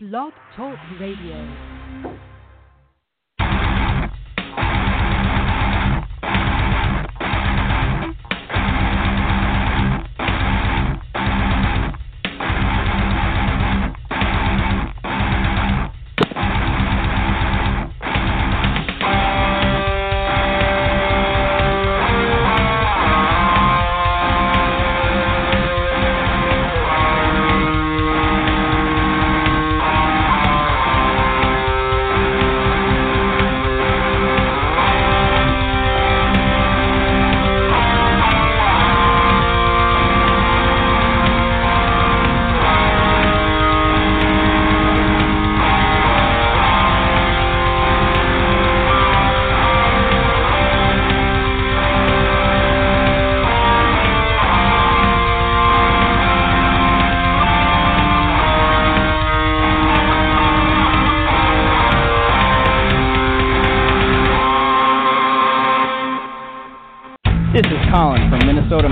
Blog Talk Radio.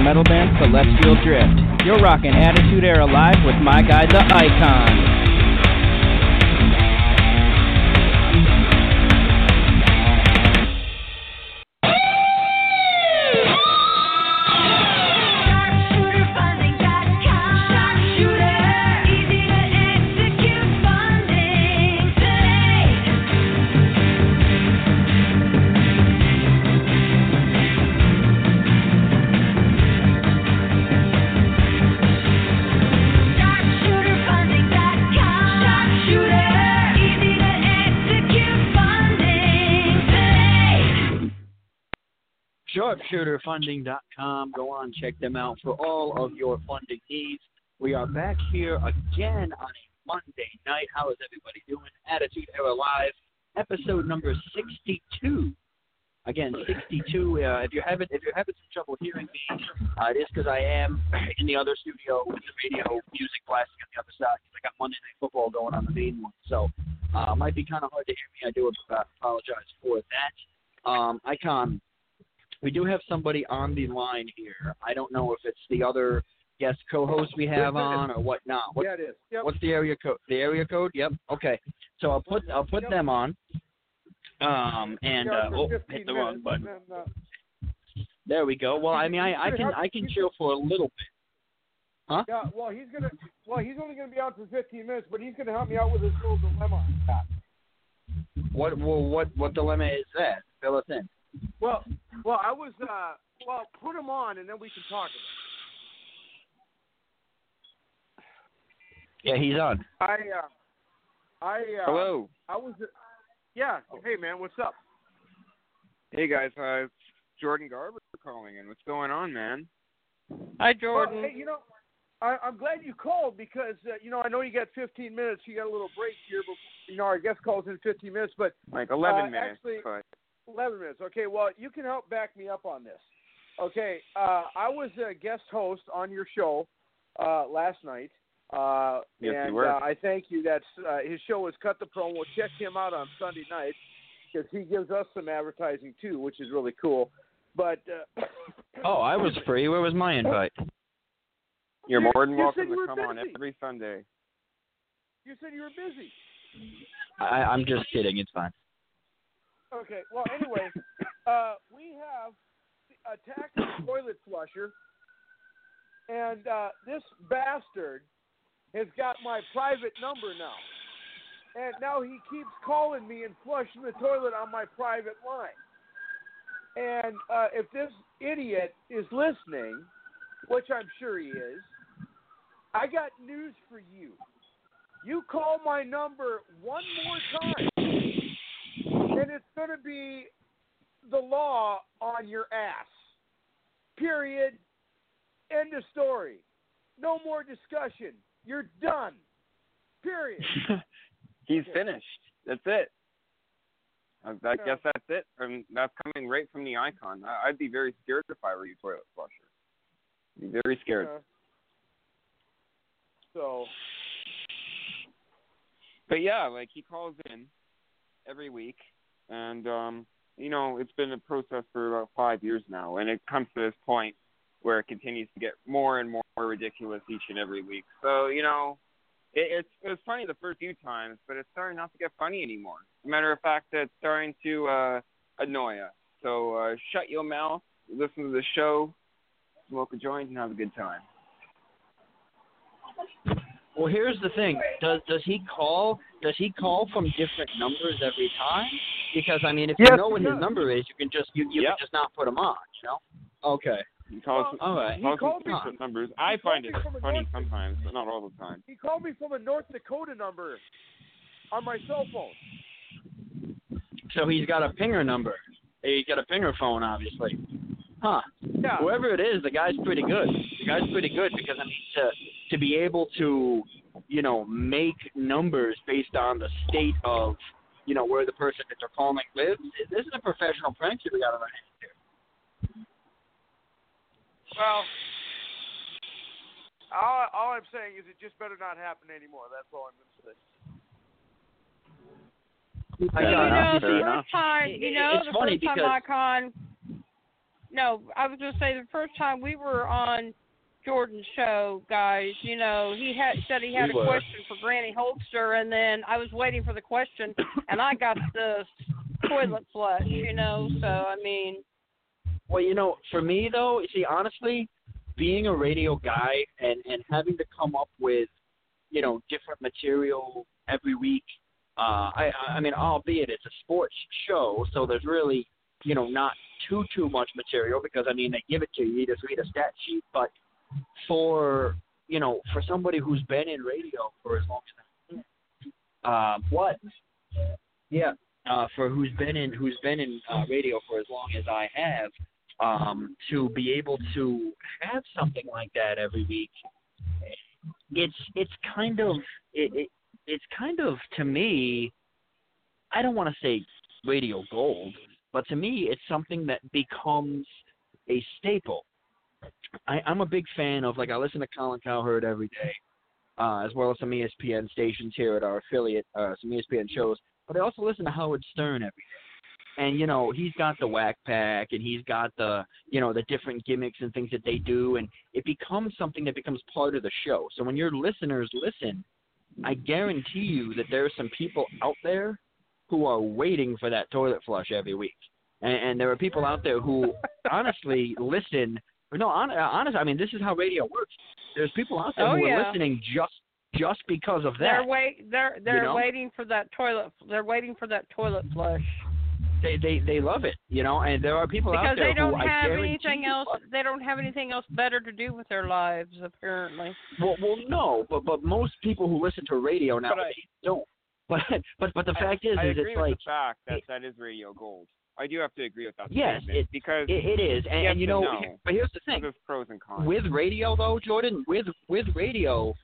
Metal band Celestial Drift. You're rocking Attitude Era live with my guy, The Icon. sharpshooterfunding.com. Go on, check them out for all of your funding needs. We are back here again on a Monday night. How is everybody doing? Attitude Era Live, episode number 62. Again, 62. Uh, if you're having if you're having some trouble hearing me, uh, it is because I am in the other studio with the radio music blasting on the other side. 'cause I got Monday Night Football going on the main one, so uh, might be kind of hard to hear me. I do apologize for that. Um, Icon, we do have somebody on the line here. I don't know if it's the other guest co-host we have on or whatnot. What, yeah, it is. Yep. What's the area code? The area code? Yep. Okay. So I'll put I'll put Yep. them on. Um and uh, oh, hit the wrong button. then, uh, There we go. Well, I mean, I, I can I can chill for a little bit. Huh? yeah, well, he's gonna. Well, he's only gonna be out for 15 minutes, but he's gonna help me out with his little dilemma. What well, what what dilemma is that? Fill us in. Well, well, I was. uh Well, put him on, and then we can talk Yeah, he's on. I. uh I. Uh, Hello. I was. Yeah. Hey, man, what's up? Hey guys, uh, it's Jordan Garber calling in. What's going on, man? Hi, Well, hey, you know, I, I'm glad you called because uh, you know I know you got 15 minutes. You got a little break here, but you know our guest calls in 15 minutes, but Like 11 Uh, minutes, actually- but 11 minutes. Okay, well, you can help back me up on this. Okay, uh, I was a guest host on your show uh, last night. Uh, Yes, you and were. Uh, I thank you. That's uh, his show is Cut the Promo. Check him out on Sunday night because he gives us some advertising too, which is really cool. But uh, Oh, I was free. Where was my invite? you're You- more than you welcome to were come on every Sunday. you said you were busy. I, I'm just kidding. It's fine. Okay. Well, anyway, uh, we have attacked the toilet flusher, and uh, this bastard has got my private number now. And now he keeps calling me and flushing the toilet on my private line. And uh, if this idiot is listening, which I'm sure he is, I got news for you. You call my number one more time, and it's going to be the law on your ass. Period. End of story. No more discussion. You're done. Period. He's Okay. finished. That's it. I, I Yeah. guess that's it. And that's coming right from the icon. I, I'd be very scared if I were you, toilet flusher. Be very scared. Uh, so, But yeah, like he calls in every week, and um, you know it's been a process for about five years now, and it comes to this point where it continues to get more and more ridiculous each and every week. So you know, it, it's it was funny the first few times, but it's starting not to get funny anymore. As a matter of fact, it's starting to uh, annoy us. So uh, shut your mouth, listen to the show, smoke a joint, and have a good time. Well, here's the thing. Does does he call? Does he call from different numbers every time? Because I mean, if Yes, you know what he his number is, you can just you you Yep. can just not put him on. You know? Okay. He calls, Well, All right. he calls called some me- secret numbers. I he find it me from a funny North- sometimes, but not all the time. He called me from a North Dakota number on my cell phone. So he's got a pinger number. He's got a pinger phone, obviously. Huh. Yeah. Whoever it is, the guy's pretty good. The guy's pretty good because I mean to to be able to, you know, make numbers based on the state of, you know, where the person that they're calling lives. This is a professional prank we got on our hands here. Well, all, all I'm saying is it just better not happen anymore. That's all I'm going to say. I you know, the first time, you know, it's the funny first time because- Icon. No, I was gonna say the first time we were on Jordan's show, guys. You know, he had said he had We a were. question for Granny Holster, and then I was waiting for the question, and I got the toilet flush. You know, so I mean, Well, you know, for me though, you see, honestly, being a radio guy and and having to come up with, you know, different material every week. Uh, I I mean, albeit it's a sports show, so there's really, you know, not too too much material because I mean they give it to you, you just read a stat sheet. But for you know, for somebody who's been in radio for as long as uh, what? Yeah, uh, for who's been in who's been in uh, radio for as long as I have, um, to be able to have something like that every week, it's it's kind of it, it it's kind of to me. I don't want to say radio gold, but to me, it's something that becomes a staple. I, I'm a big fan of like I listen to Colin Cowherd every day, uh, as well as some ESPN stations here at our affiliate, uh, some ESPN shows. But I also listen to Howard Stern every day, and you know he's got the Wack Pack, and he's got the you know the different gimmicks and things that they do, and it becomes something that becomes part of the show. So when your listeners listen, I guarantee you that there are some people out there who are waiting for that toilet flush every week, and, and there are people out there who honestly listen. No, hon, uh, honest. I mean, this is how radio works. There's people out there Oh, who are listening just just because of they're that. wait they're they're know? waiting for that toilet. They're waiting for that toilet flush They they they love it, you know. And there are people out there. because they don't who have anything else. They don't have anything else better to do with their lives, apparently. Well, well, no, but but most people who listen to radio nowadays don't. But but but the fact is, I is agree it's with like the fact that that is radio gold. I do have to agree with that Yes, statement it- because it, it is, and, and you know, no. but here's the thing: there's pros and cons. with radio, though, Jordan, with with radio,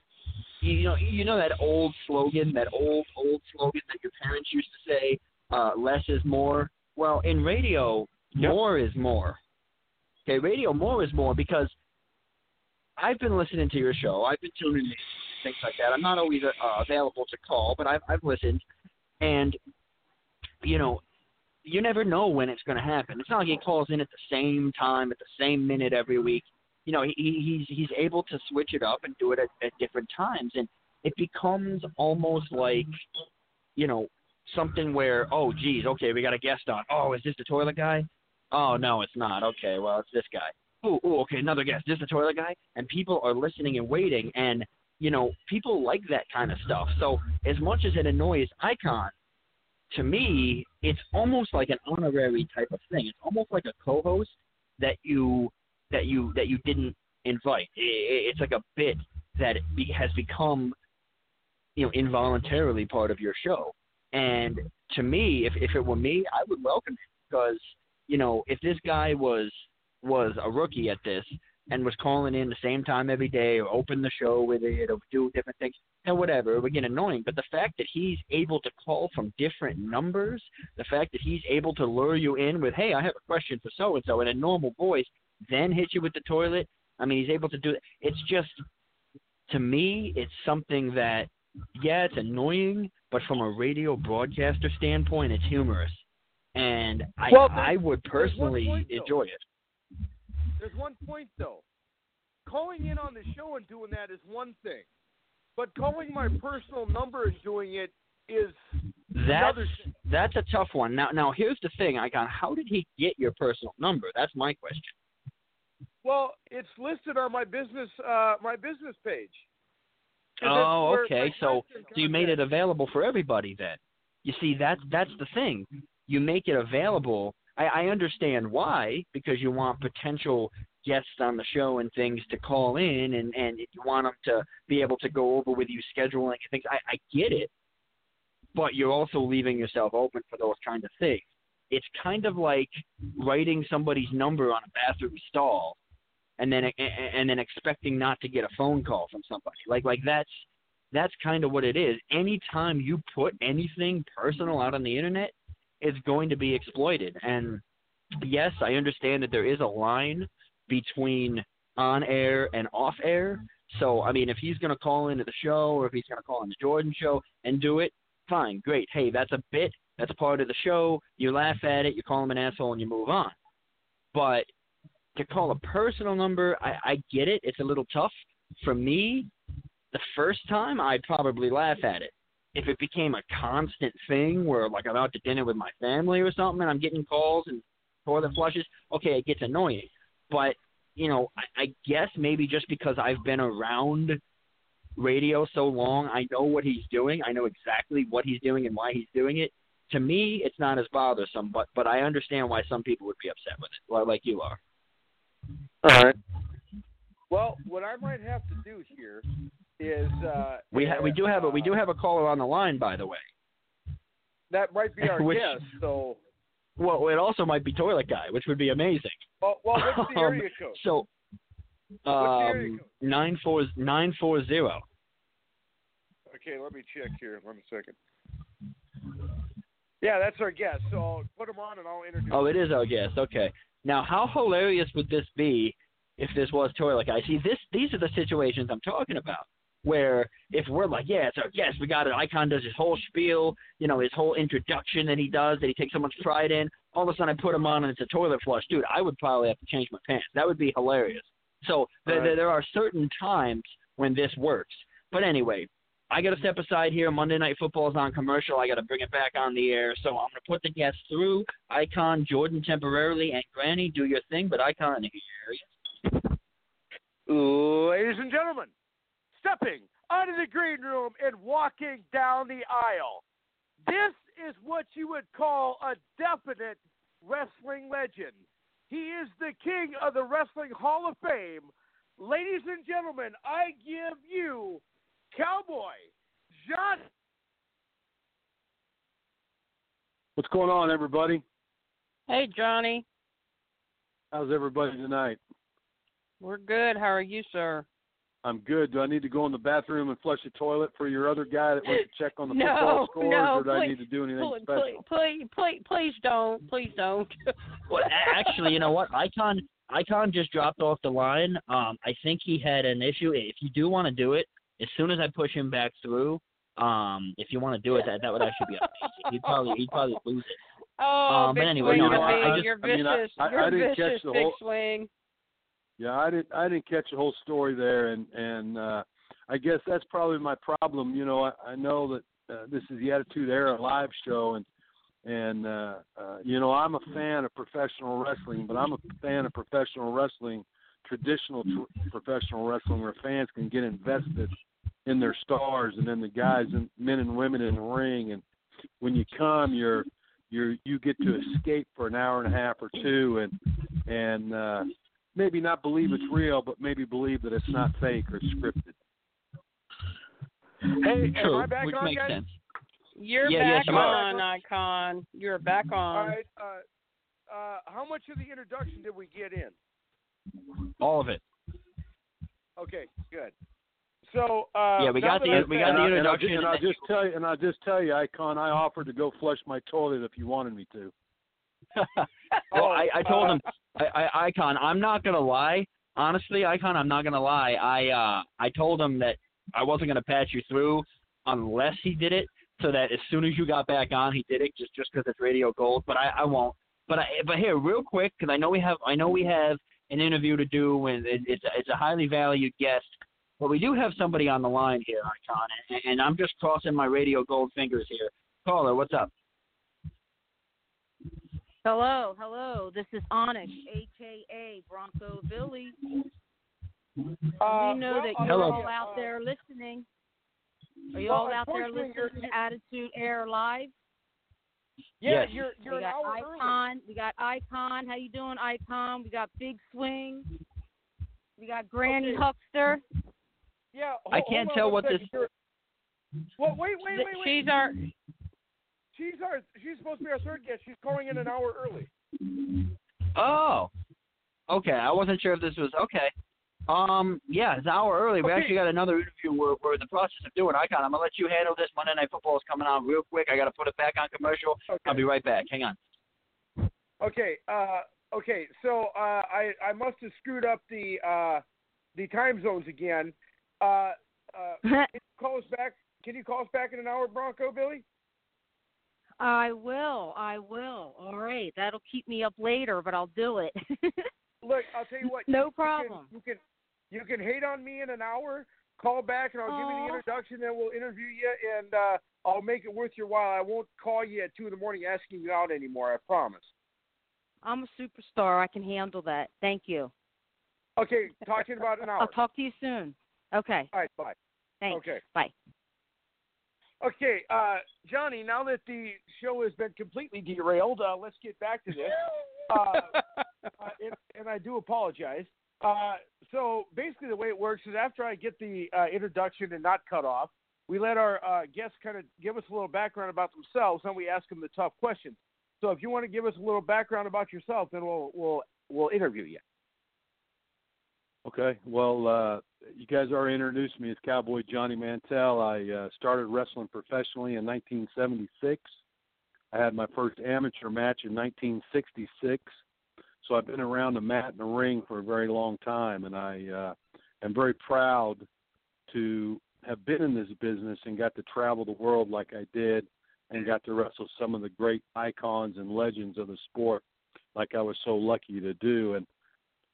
you know, you know that old slogan, that old old slogan that your parents used to say, uh, "Less is more." Well, in radio, Yep. more is more. Okay, radio, more is more because I've been listening to your show. I've been tuning in, things like that. I'm not always uh, available to call, but I've I've listened, and you know, you never know when it's going to happen. It's not like he calls in at the same time, at the same minute every week. You know, he, he- he's he's able to switch it up and do it at, at different times, and it becomes almost like, you know, something where oh geez, okay, we got a guest on. Oh, is this the toilet guy? Oh no, it's not. Okay, well it's this guy. Oh, okay, another guest. Is this the toilet guy? And people are listening and waiting, and you know, people like that kind of stuff. So as much as it annoys Icon, to me, it's almost like an honorary type of thing. It's almost like a co-host that you that you that you didn't invite. It's like a bit that be, has become, you know, involuntarily part of your show. And to me, if if it were me, I would welcome it because you know if this guy was was a rookie at this and was calling in the same time every day or open the show with it or do different things, and whatever, it would get annoying. But the fact that he's able to call from different numbers, the fact that he's able to lure you in with, hey, I have a question for so and so in a normal voice, then hit you with the toilet. I mean, he's able to do it. It's just, to me, it's something that, yeah, it's annoying, but from a radio broadcaster standpoint, it's humorous. And I, Well, I would personally point, enjoy it. There's one point though. Calling in on the show and doing that is one thing. but calling my personal number and doing it is That's another thing. that's a tough one. Now, now here's the thing. I got. How did he get your personal number? That's my question. Well, it's listed on my business uh, my business page. And Oh, okay. So, so you made it available for everybody then. You see, that's that's the thing. You make it available. I, I understand why, because you want potential guests on the show and things to call in, and and you want them to be able to go over with you scheduling and things. I, I get it, but you're also leaving yourself open for those kind of things. It's kind of like writing somebody's number on a bathroom stall, and then and, then expecting not to get a phone call from somebody. Like like that's that's kind of what it is. Anytime you put anything personal out on the internet, it's going to be exploited. And yes, I understand that there is a line between on air and off air. So, I mean, if he's going to call into the show or if he's going to call in the Jordan show and do it, fine, great. Hey, that's a bit. That's part of the show. You laugh at it, you call him an asshole, and you move on. But to call a personal number, I, I get it. It's a little tough. For me, the first time, I'd probably laugh at it. If it became a constant thing where, like, I'm out to dinner with my family or something and I'm getting calls and toilet flushes, okay, it gets annoying. But, you know, I, I guess maybe just because I've been around radio so long, I know what he's doing. I know exactly what he's doing and why he's doing it. To me, it's not as bothersome, but but I understand why some people would be upset with it, li- like you are. All right. Well, what I might have to do here is uh, We ha- we do have a we do uh, have a caller on the line, by the way. that might be our Which- guest. So, Well, it also might be Toilet Guy, which would be amazing. well, well what's the Um, area code? So, the area um, code? nine four nine four zero. Okay, let me check here. One second. Yeah, that's our guest. So I'll put him on and I'll introduce. Oh, it is our guest. Okay. Now, how hilarious would this be if this was Toilet Guy? See, this these are the situations I'm talking about. Where if we're like, yeah, it's our guest, we got it. Icon does his whole spiel, you know, his whole introduction that he does, that he takes so much pride in. All of a sudden, I put him on and it's a toilet flush, dude. I would probably have to change my pants. That would be hilarious. So there, Right. there, there are certain times when this works. But anyway, I got to step aside here. Monday Night Football is on commercial. I got to bring it back on the air. So I'm going to put the guests through. Icon, Jordan temporarily, and Granny, do your thing. But Icon, here. Ladies and gentlemen, stepping out of the green room and walking down the aisle. This is what you would call a definite wrestling legend. He is the king of the Wrestling Hall of Fame. Ladies and gentlemen, I give you Cowboy John. What's going on, everybody? Hey, Johnny. How's everybody tonight? We're good. How are you, sir? I'm good. Do I need to go in the bathroom and flush the toilet for your other guy that went to check on the No, football scores, no, or do I need to do anything Please, special? please, please, please don't. Please don't. Well, actually, you know what? Icon Icon just dropped off the line. Um, I think he had an issue. If you do want to do it, as soon as I push him back through, um, if you want to do it, that that would actually be amazing. He'd probably he'd probably lose it. Oh, Um, but anyway, swing no, I- I just- You're I mean, I- vicious. I- I You're didn't catch vicious, the big whole- swing. Yeah, I didn't. I didn't catch the whole story there, and and uh, I guess that's probably my problem. You know, I, I know that uh, this is the Attitude Era live show, and and uh, uh, you know, I'm a fan of professional wrestling, but I'm a fan of professional wrestling, traditional tr- professional wrestling, where fans can get invested in their stars and in the guys and men and women in the ring, and when you come, you're you're you get to escape for an hour and a half or two, and and uh, maybe not believe it's real, but maybe believe that it's not fake or scripted. Hey, am True, I back which on, makes guys? sense. You're Yeah, back you are. on, Icon. You're back on. right. Uh, uh, how much of the introduction did we get in? All of it. Okay, good. So uh, Yeah, we got the- I've we said- got the and I- introduction, And I'll, just, and I'll just tell you, and I'll just tell you, Icon, I offered to go flush my toilet if you wanted me to. well, Oh, I, I told him, I, I, Icon, I'm not gonna lie. Honestly, Icon, I'm not gonna lie. I, uh, I told him that I wasn't gonna patch you through unless he did it, so that as soon as you got back on, he did it, just just because it's radio gold. But I, I won't. But I, but here, real quick, because I know we have, I know we have an interview to do, and it, it's it's a highly valued guest. But we do have somebody on the line here, Icon, and, and I'm just crossing my radio gold fingers here. Caller, what's up? Hello, hello. This is Onyx, aka Bronco Billy. Uh, we know well, that you're Hello. all out there listening. Are you Well, all out there unfortunately, listening to Attitude Era Live? Yeah, Yes. you're you're we an got hour early. Icon. We got Icon. How you doing, Icon? We got Big Swing. We got Granny Okay. Huckster. Yeah, I can't tell what this- You're- Well, wait, wait, wait, wait. She's our She's our. She's supposed to be our third guest. She's calling in an hour early. Oh, okay. I wasn't sure if this was okay. Um, yeah, it's an hour early. We Okay. actually got another interview we're, we're in the process of doing. Icon, I'm gonna let you handle this. Monday Night Football is coming on real quick. I gotta put it back on commercial. Okay. I'll be right back. Hang on. Okay. Uh, okay. So uh, I I must have screwed up the uh, the time zones again. Uh, uh, can you call us back? Can you call us back in an hour, Bronco Billy? I will. I will. All right. That'll keep me up later, but I'll do it. Look, I'll tell you what. No you problem. Can, you can you can hate on me in an hour. Call back and I'll give you the introduction. and we'll interview you and uh, I'll make it worth your while. I won't call you at two in the morning asking you out anymore. I promise. I'm a superstar. I can handle that. Thank you. Okay. Talk to you in about an hour. I'll talk to you soon. Okay. All right. Bye. Thanks. Okay. Bye. Okay, uh, Johnny. Now that the show has been completely derailed, uh, let's get back to this. Uh, uh, and, and I do apologize. Uh, so basically, the way it works is after I get the uh, introduction and not cut off, we let our uh, guests kind of give us a little background about themselves, and we ask them the tough questions. So if you want to give us a little background about yourself, then we'll we'll we'll interview you. Okay. Well, uh, you guys already introduced me as Cowboy Johnny Mantell. I uh, started wrestling professionally in 1976. I had my first amateur match in 1966. So I've been around the mat and the ring for a very long time, and I uh, am very proud to have been in this business and got to travel the world like I did, and got to wrestle some of the great icons and legends of the sport, like I was so lucky to do. And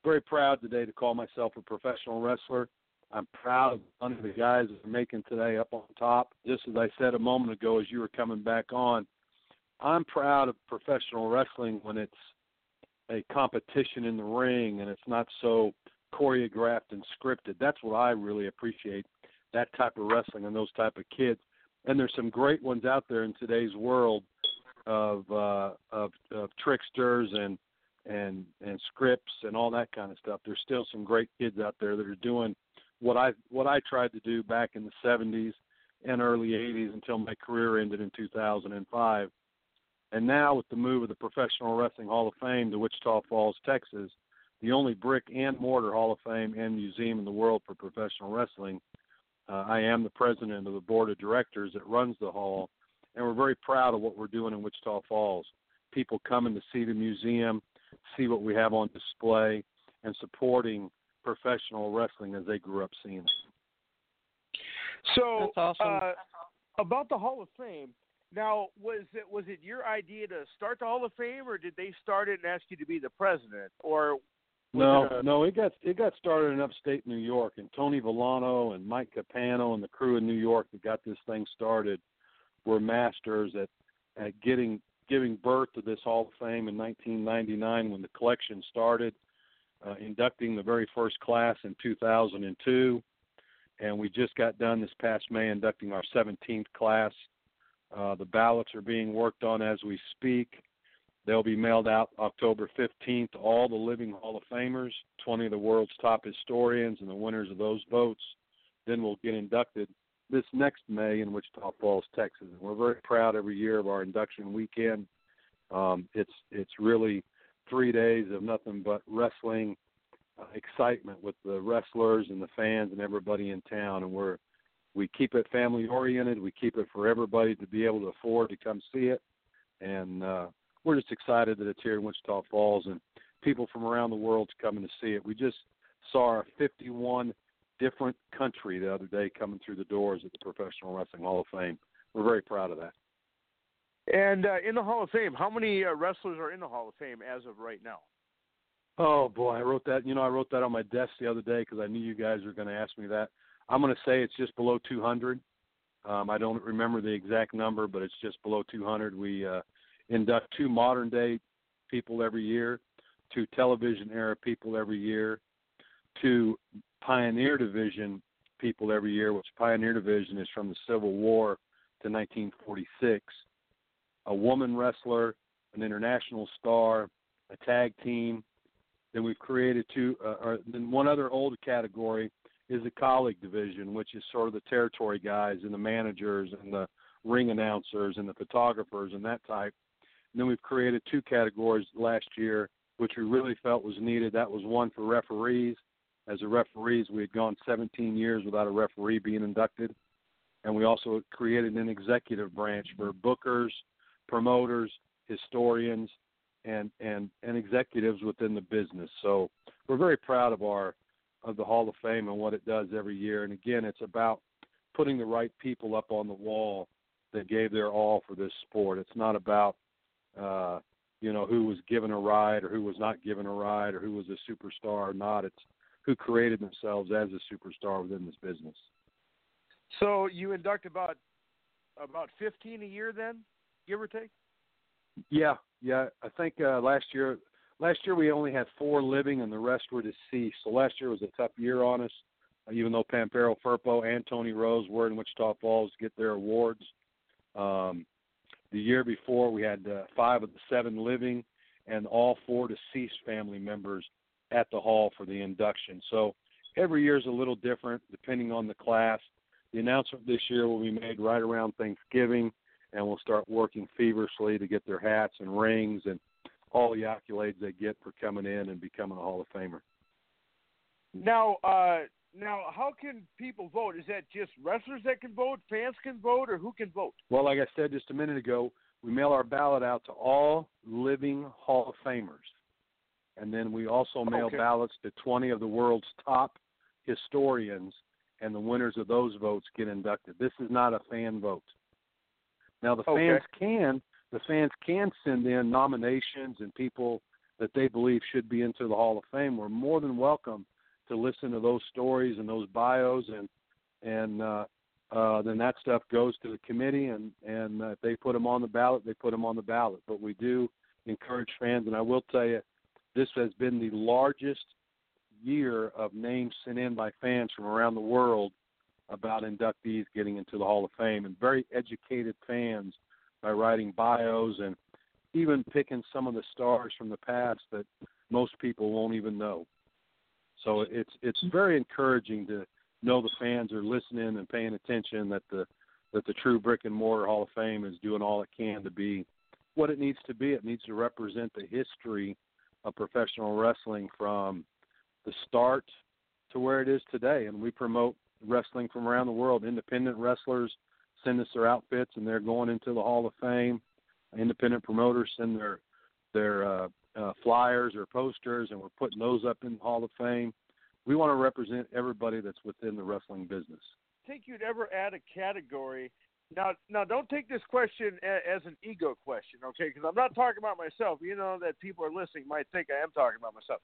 very proud today to call myself a professional wrestler. I'm proud of the guys that are making today up on top. Just as I said a moment ago, as you were coming back on, I'm proud of professional wrestling when it's a competition in the ring and it's not so choreographed and scripted. That's what I really appreciate. That type of wrestling and those type of kids. And there's some great ones out there in today's world of uh, of, of tricksters and and and scripts and all that kind of stuff. There's still some great kids out there that are doing what I what I tried to do back in the 70s and early 80s until my career ended in 2005. And now with the move of the Professional Wrestling Hall of Fame to Wichita Falls, Texas, the only brick and mortar Hall of Fame and museum in the world for professional wrestling, uh, I am the president of the board of directors that runs the hall, and we're very proud of what we're doing in Wichita Falls. People coming to see the museum, see what we have on display, and supporting professional wrestling as they grew up seeing it. So, That's awesome. uh, about the Hall of Fame. Now, was it was it your idea to start the Hall of Fame, or did they start it and ask you to be the president, or No, it a- no, it got it got started in upstate New York, and Tony Vellano and Mike Capano and the crew in New York that got this thing started were masters at at getting giving birth to this Hall of Fame in 1999 when the collection started, uh, inducting the very first class in 2002, and we just got done this past May inducting our 17th class. Uh, the ballots are being worked on as we speak. They'll be mailed out October 15th to all the living Hall of Famers, 20 of the world's top historians, and the winners of those votes. Then we'll get inducted this next May in Wichita Falls, Texas. And we're very proud every year of our induction weekend. Um, it's it's really three days of nothing but wrestling uh, excitement with the wrestlers and the fans and everybody in town. And we're we keep it family oriented. We keep it for everybody to be able to afford to come see it. And uh, we're just excited that it's here in Wichita Falls and people from around the world's coming to see it. We just saw our 51 different country the other day coming through the doors at the Professional Wrestling Hall of Fame. We're very proud of that. and uh, in the Hall of Fame, how many uh, wrestlers are in the Hall of Fame as of right now? Oh boy, I wrote that. You know, I wrote that on my desk the other day because I knew you guys were going to ask me that. I'm going to say it's just below 200. Um, I don't remember the exact number, but it's just below 200. We uh, induct two modern day people every year, two television era people every year, two Pioneer Division people every year, which Pioneer Division is from the Civil War to 1946. A woman wrestler, an international star, a tag team. Then we've created two, uh, or then one other old category is the colleague division, which is sort of the territory guys and the managers and the ring announcers and the photographers and that type. And then we've created two categories last year, which we really felt was needed. That was one for referees. As a referees, we had gone 17 years without a referee being inducted. And we also created an executive branch for bookers, promoters, historians, and and and executives within the business. So we're very proud of our of the Hall of Fame and what it does every year. And again, it's about putting the right people up on the wall that gave their all for this sport. It's not about uh, you know who was given a ride or who was not given a ride or who was a superstar or not. It's who created themselves as a superstar within this business. So you induct about about 15 a year then, give or take? Yeah, yeah. I think uh, last year last year we only had four living and the rest were deceased. So last year was a tough year on us. Uh, even though Pampero Firpo and Tony Rose were in Wichita Falls to get their awards. Um, the year before we had uh, five of the seven living and all four deceased family members at the hall for the induction. So every year is a little different depending on the class. The announcement this year will be made right around Thanksgiving, and we'll start working feverishly to get their hats and rings and all the accolades they get for coming in and becoming a Hall of Famer. Now, uh, now, how can people vote? Is that just wrestlers that can vote, fans can vote, or who can vote? Well, like I said just a minute ago, we mail our ballot out to all living Hall of Famers. And then we also mail Okay. ballots to 20 of the world's top historians, and the winners of those votes get inducted. This is not a fan vote. Now the Okay. fans can the fans can send in nominations and people that they believe should be into the Hall of Fame. We're more than welcome to listen to those stories and those bios, and and uh, uh, then that stuff goes to the committee, and and uh, if they put them on the ballot, they put them on the ballot. But we do encourage fans, and I will tell you, this has been the largest year of names sent in by fans from around the world about inductees getting into the Hall of Fame, and very educated fans by writing bios and even picking some of the stars from the past that most people won't even know. So it's it's very encouraging to know the fans are listening and paying attention that the that the true brick and mortar Hall of Fame is doing all it can to be what it needs to be. It needs to represent the history of professional wrestling from the start to where it is today. And we promote wrestling from around the world. Independent wrestlers send us their outfits, and they're going into the Hall of Fame. Independent promoters send their their uh, uh, flyers or posters, and we're putting those up in the Hall of Fame. We want to represent everybody that's within the wrestling business. think you'd ever add a category. Now, now, don't take this question as an ego question, okay? Because I'm not talking about myself. You know that people are listening might think I am talking about myself.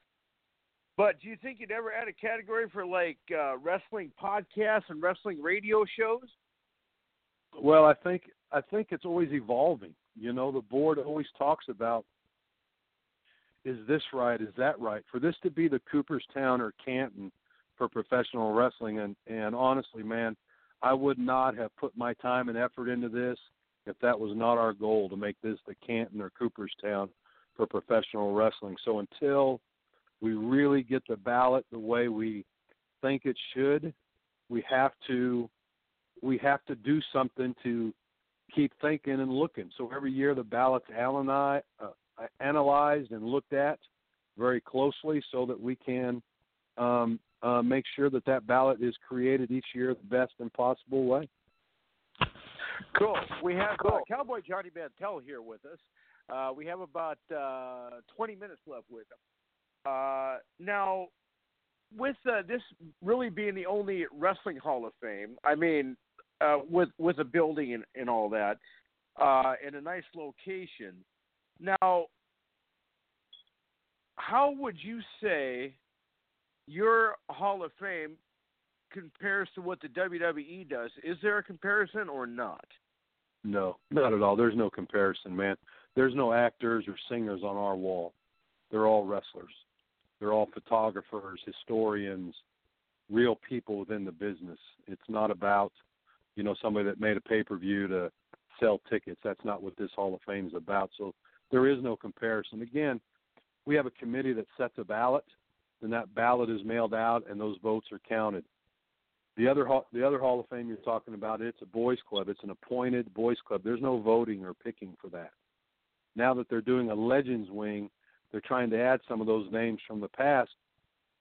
But do you think you'd ever add a category for like uh, wrestling podcasts and wrestling radio shows? Well, I think I think it's always evolving. You know, the board always talks about is this right? Is that right? For this to be the Cooperstown or Canton for professional wrestling, and and honestly, man, I would not have put my time and effort into this if that was not our goal to make this the Canton or Cooperstown for professional wrestling. So until we really get the ballot the way we think it should, we have to we have to do something to keep thinking and looking. So every year the ballot's uh, analyzed and looked at very closely so that we can um, uh, make sure that that ballot is created each year the best and possible way. Cool. We have Uh, Cowboy Johnny Mantell here with us. Uh, we have about uh, 20 minutes left with him. Uh, now, with uh, this really being the only wrestling Hall of Fame, I mean, uh, with with a building and, and all that, uh, in a nice location. Now, how would you say your Hall of Fame compares to what the WWE does. Is there a comparison or not? No, not at all. There's no comparison, man. There's no actors or singers on our wall. They're all wrestlers. They're all photographers, historians, real people within the business. It's not about, you know, somebody that made a pay per view to sell tickets. That's not what this Hall of Fame is about. So there is no comparison. Again, we have a committee that sets a ballot, and that ballot is mailed out, and those votes are counted. The other the other Hall of Fame you're talking about, it's a boys club. It's an appointed boys club. There's no voting or picking for that. Now that they're doing a Legends wing, they're trying to add some of those names from the past.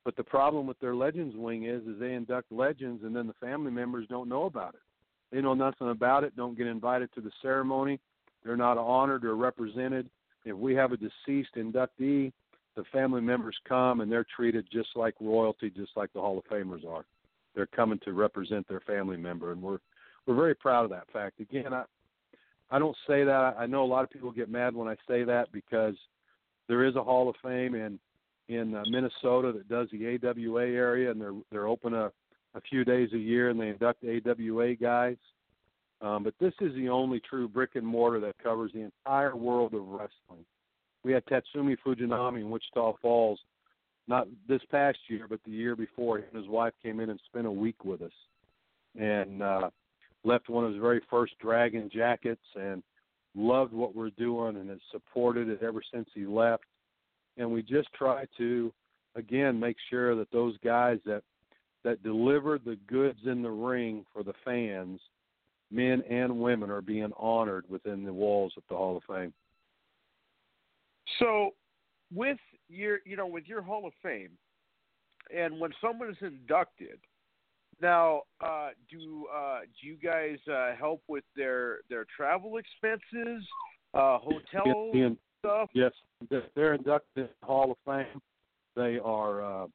But the problem with their Legends wing is, is they induct legends, and then the family members don't know about it. They know nothing about it. Don't get invited to the ceremony. They're not honored or represented. If we have a deceased inductee, the family members come and they're treated just like royalty, just like the Hall of Famers are. They're coming to represent their family member, and we're we're very proud of that fact. Again, I I don't say that. I know a lot of people get mad when I say that because there is a Hall of Fame in in uh, Minnesota that does the AWA area, and they're they're open a a few days a year, and they induct AWA guys. Um, but this is the only true brick and mortar that covers the entire world of wrestling. We had Tatsumi Fujinami in Wichita Falls, not this past year, but the year before. He and his wife came in and spent a week with us, and uh, left one of his very first Dragon jackets, and loved what we're doing, and has supported it ever since he left. And we just try to, again, make sure that those guys that that deliver the goods in the ring for the fans men and women are being honored within the walls of the Hall of Fame. So, with your, you know, with your Hall of Fame, and when someone is inducted, now, uh, do uh, do you guys uh, help with their their travel expenses, uh, hotel being, stuff? Yes, they're inducted in the Hall of Fame. They are uh,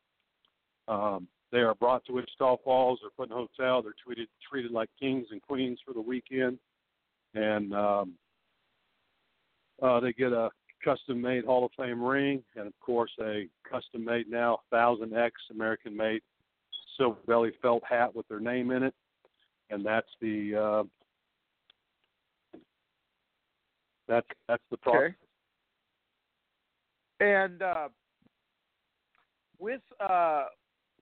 um, they are brought to Wichita Falls. They're put in a hotel. They're treated treated like kings and queens for the weekend, and um, uh, they get a custom made Hall of Fame ring, and of course a custom made now thousand X American made silver belly felt hat with their name in it, and that's the uh, that's that's the process. Okay. And uh, with uh,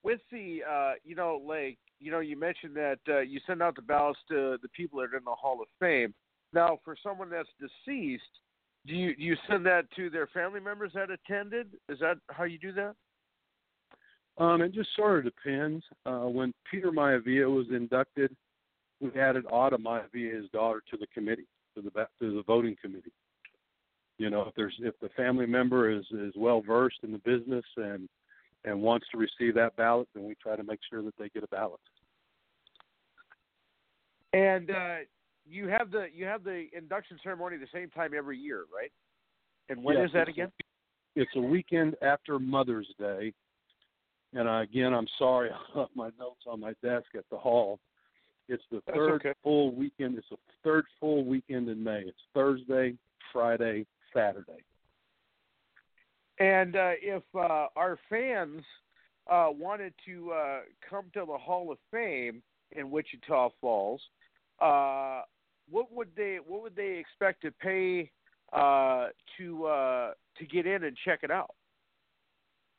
with the uh, you know like you know you mentioned that uh, you send out the ballots to the people that are in the Hall of Fame. Now, for someone that's deceased, do you do you send that to their family members that attended? Is that how you do that? Um, it just sort of depends. Uh, when Peter Maivia was inducted, we added Ata Maivia, his daughter, to the committee, to the to the voting committee. You know, if there's if the family member is is well versed in the business and and wants to receive that ballot, then we try to make sure that they get a ballot. And uh, you have the you have the induction ceremony the same time every year, right? And when yes, is that again? It's a weekend after Mother's Day. And again, I'm sorry, I left my notes on my desk at the hall. It's the That's third okay. full weekend. It's the third full weekend in May. It's Thursday, Friday, Saturday. And uh, if uh, our fans uh, wanted to uh, come to the Hall of Fame in Wichita Falls, uh, what would they what would they expect to pay uh, to uh, to get in and check it out?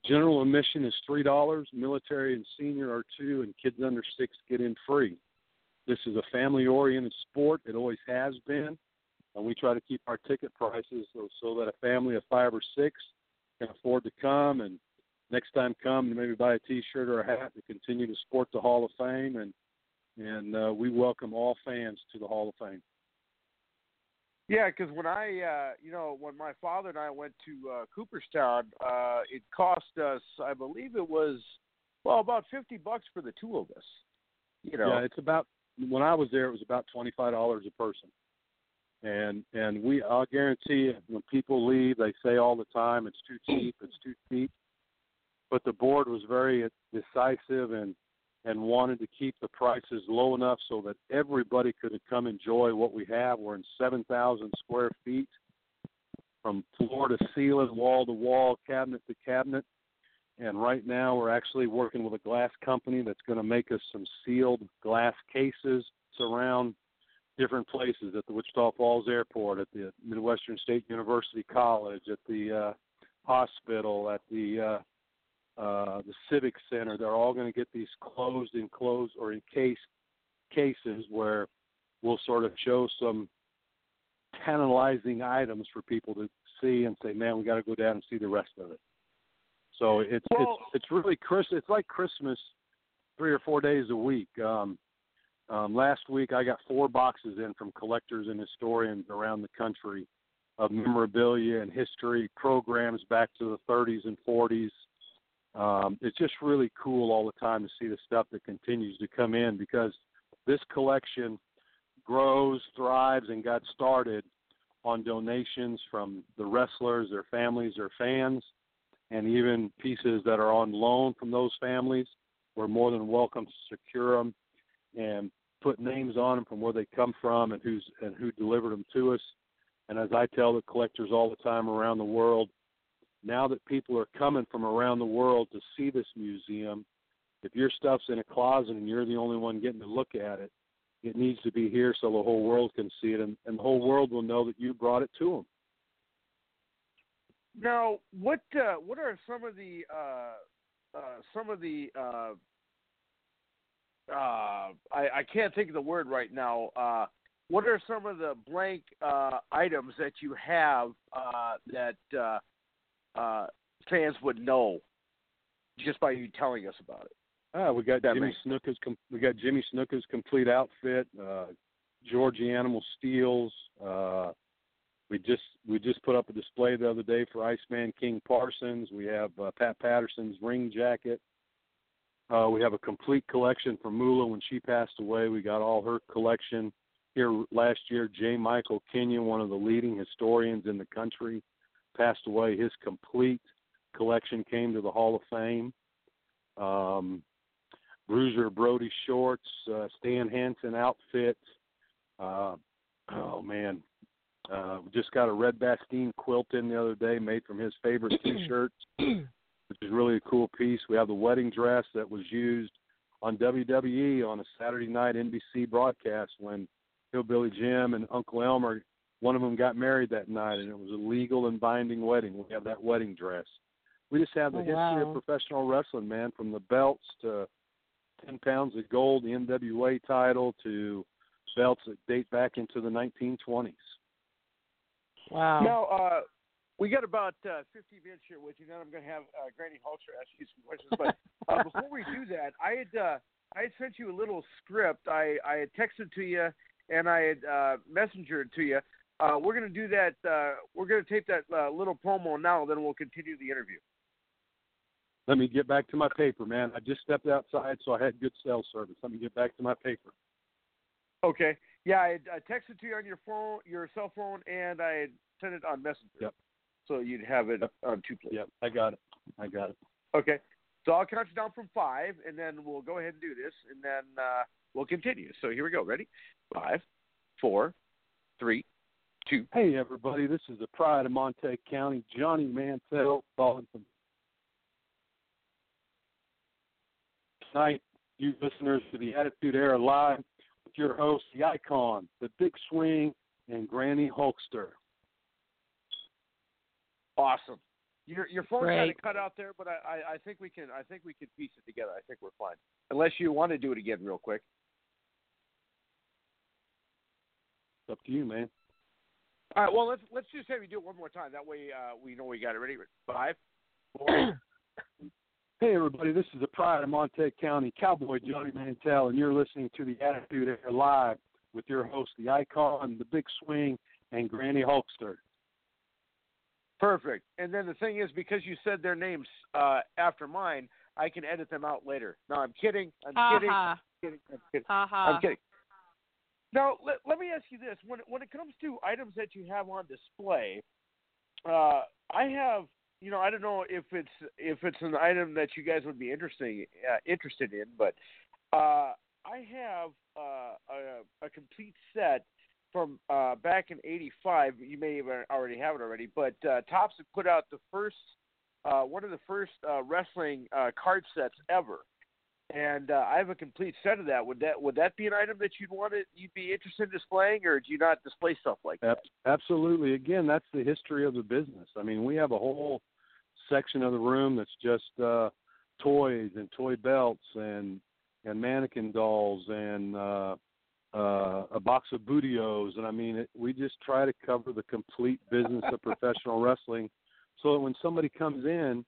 General admission is three dollars. Military and senior are two, and kids under six get in free. This is a family-oriented sport. It always has been, and we try to keep our ticket prices so, so that a family of five or six can afford to come and next time come and maybe buy a T-shirt or a hat to continue to support the Hall of Fame, and and uh, we welcome all fans to the Hall of Fame. Yeah, because when I, uh, you know, when my father and I went to uh, Cooperstown, uh, it cost us, I believe it was, well, about fifty bucks for the two of us. You know, Yeah, it's about when I was there, it was about twenty five dollars a person, and and we I'll guarantee you, when people leave, they say all the time it's too cheap, it's too cheap, but the board was very decisive and and wanted to keep the prices low enough so that everybody could come enjoy what we have. We're in seven thousand square feet, from floor to ceiling, wall to wall, cabinet to cabinet, and right now we're actually working with a glass company that's going to make us some sealed glass cases surround different places at the Wichita Falls Airport, at the Midwestern State University College, at the uh, hospital, at the uh, uh, the Civic Center. They're all going to get these closed, enclosed, or encased cases where we'll sort of show some tantalizing items for people to see and say, "Man, we got to go down and see the rest of it." So it's Well- it's it's really Chris. It's like Christmas, three or four days a week. Um, um, last week, I got four boxes in from collectors and historians around the country of memorabilia and history programs back to the 30s and 40s. Um, it's just really cool all the time to see the stuff that continues to come in because this collection grows, thrives, and got started on donations from the wrestlers, their families, their fans, and even pieces that are on loan from those families. We're more than welcome to secure them and put names on them from where they come from and who's and who delivered them to us. And as I tell the collectors all the time around the world, now that people are coming from around the world to see this museum, if your stuff's in a closet and you're the only one getting to look at it, it needs to be here so the whole world can see it, and, and the whole world will know that you brought it to them. Now, what uh, what are some of the uh, uh, some of the uh, uh, I, I can't think of the word right now. Uh, what are some of the blank items that you have that uh, fans would know just by you telling us about it? Ah, we got That Jimmy makes- Snuka's com- we got Jimmy Snuka's complete outfit, uh Georgie Animal Steele's. Uh we just we just put up a display the other day for Iceman King Parsons. We have uh, Pat Patterson's ring jacket. Uh we have a complete collection from Moolah when she passed away. We got all her collection here last year. J. Michael Kenyon, one of the leading historians in the country, passed away. His complete collection came to the Hall of Fame. Um, Bruiser Brody shorts, uh, Stan Hansen outfits. Uh, oh man, uh, we just got a Red Bastien quilt in the other day, made from his favorite T-shirts, which is really a cool piece. We have the wedding dress that was used on WWE on a Saturday night NBC broadcast when Hillbilly Jim and Uncle Elmer, one of them got married that night, and it was a legal and binding wedding. We have that wedding dress. We just have the Oh, history wow. of professional wrestling, man, from the belts to 10 pounds of gold, the NWA title, to belts that date back into the 1920s. Wow. Now, uh, we got about uh, 50 minutes here with you. Then I'm going to have uh, Granny Hulkster ask you some questions. But uh, before we do that, I had uh, I had sent you a little script. I, I had texted to you and I had uh, messengered to you. Uh, we're going to do that. Uh, we're going to tape that uh, little promo now. Then we'll continue the interview. Let me get back to my paper, man. I just stepped outside, so I had good cell service. Let me get back to my paper. Okay. Yeah, I I texted to you on your phone, your cell phone, and I sent it on Messenger. Yep. So you'd have it on two places. Yep, I got it. I got it. Okay. So I'll count you down from five, and then we'll go ahead and do this, and then uh, we'll continue. So here we go. Ready? Five, four, three, two. Hey, everybody, this is the pride of Montague County, Johnny Mantell, calling from tonight. You listeners to the Attitude Era Live with your host, the icon, the big swing, and Granny Hulkster. Awesome. Your your phone kind of cut out there, but I, I I think we can I think we can piece it together. I think we're fine. Unless you want to do it again real quick. It's up to you, man. All right. Well, let's let's just have you do it one more time. That way uh, we know we got it ready. Five, four. Hey, everybody, this is the pride of Montague County, Cowboy Johnny Mantell, and you're listening to the Attitude Era Live with your host, the icon, the big swing, and Granny Hulkster. Perfect. And then the thing is, because you said their names uh, after mine, I can edit them out later. No, I'm kidding. I'm kidding. Ha I'm kidding. I'm kidding. ha. Ha I'm kidding. Now, let, let me ask you this: when when it comes to items that you have on display, uh, I have, you know, I don't know if it's if it's an item that you guys would be interesting uh, interested in, but uh, I have uh, a, a complete set from uh, back in '85. You may have already have it already, but uh, Topps had put out the first uh, one of the first wrestling card sets ever, and uh, I have a complete set of that. Would that would that be an item that you'd want to you'd be interested in displaying, or do you not display stuff like that? Absolutely. Again, that's the history of the business. I mean, we have a whole section of the room that's just uh, toys and toy belts and and mannequin dolls and uh, uh, a box of bootios, and I mean, it, we just try to cover the complete business of professional wrestling, so that when somebody comes in,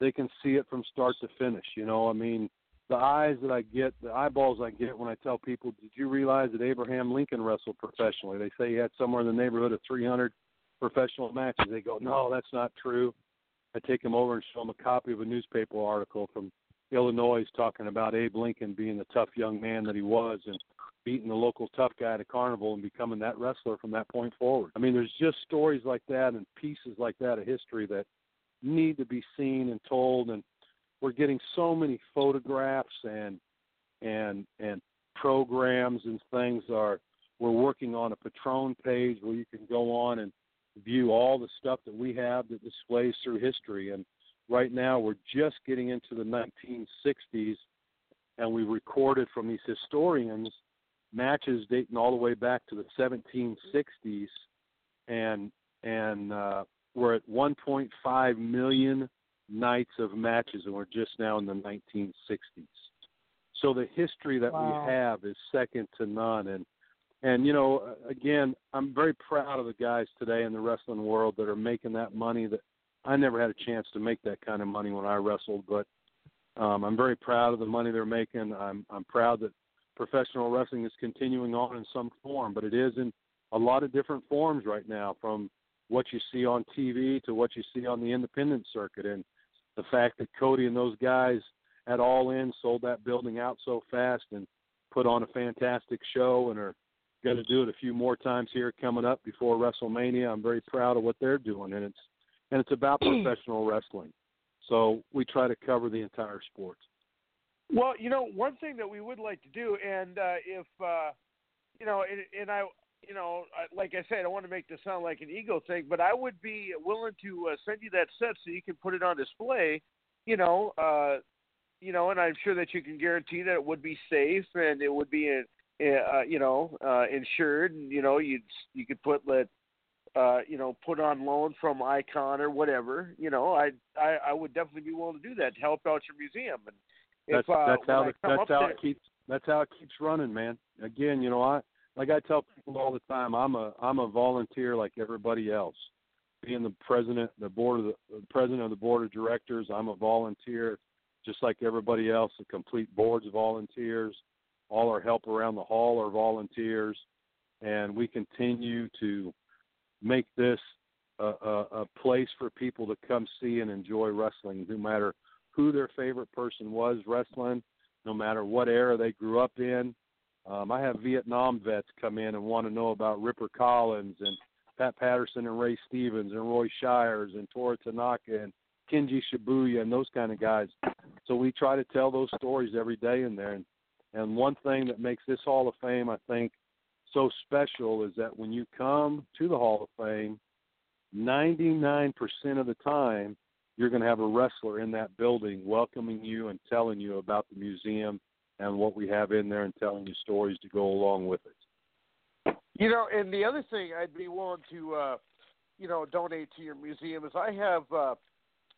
they can see it from start to finish. You know, I mean, the eyes that I get, the eyeballs I get when I tell people, did you realize that Abraham Lincoln wrestled professionally? They say he had somewhere in the neighborhood of 300 professional matches. They go, no, that's not true. I take them over and show them a copy of a newspaper article from Illinois talking about Abe Lincoln being the tough young man that he was and beating the local tough guy at a carnival and becoming that wrestler from that point forward. I mean, there's just stories like that and pieces like that of history that need to be seen and told and we're getting so many photographs and and and programs and things are we're working on a patron page where you can go on and view all the stuff that we have that displays through history. And right now we're just getting into the 1960s and we recorded from these historians matches dating all the way back to the 1760s and and uh, we're at 1.5 million nights of matches and we're just now in the 1960s so the history that Wow. we have is second to none. And and you know again i'm very proud of the guys today in the wrestling world that are making that money that i never had a chance to make that kind of money when i wrestled but um i'm very proud of the money they're making. I'm i'm proud that professional wrestling is continuing on in some form but it is in a lot of different forms right now from what you see on tv to what you see on the independent circuit. And the fact that cody and those guys at all in sold that building out so fast and put on a fantastic show and are going to do it a few more times here coming up before WrestleMania. I'm very proud of what they're doing, and it's and it's about professional wrestling. So we try to cover the entire sport. Well, you know, one thing that we would like to do, and uh, if uh, you know, and, and I, you know, like I said, I don't want to make this sound like an ego thing, but I would be willing to uh, send you that set so you can put it on display. You know, uh, you know, and I'm sure that you can guarantee that it would be safe and it would be, uh, uh, you know, uh, insured, and you know, you'd you could put let. Uh, you know, put on loan from Icon or whatever. You know, I, I I would definitely be willing to do that to help out your museum. And if That's uh, that's how I the, come that's how there, it keeps that's how it keeps running, man. Again, you know, I like I tell people all the time, I'm a I'm a volunteer like everybody else. Being the president, the board of the, the president of the board of directors, I'm a volunteer, just like everybody else. The complete board's volunteers. All our help around the hall are volunteers, and we continue to make this a, a, a place for people to come see and enjoy wrestling, no matter who their favorite person was wrestling, no matter what era they grew up in. Um, I have Vietnam vets come in and want to know about Ripper Collins and Pat Patterson and Ray Stevens and Roy Shires and Toru Tanaka and Kinji Shibuya and those kind of guys. So we try to tell those stories every day in there. And, and one thing that makes this Hall of Fame, I think, so special is that when you come to the Hall of Fame, 99% of the time, you're going to have a wrestler in that building welcoming you and telling you about the museum and what we have in there and telling you stories to go along with it. You know, and the other thing I'd be willing to, uh, you know, donate to your museum is I have, uh,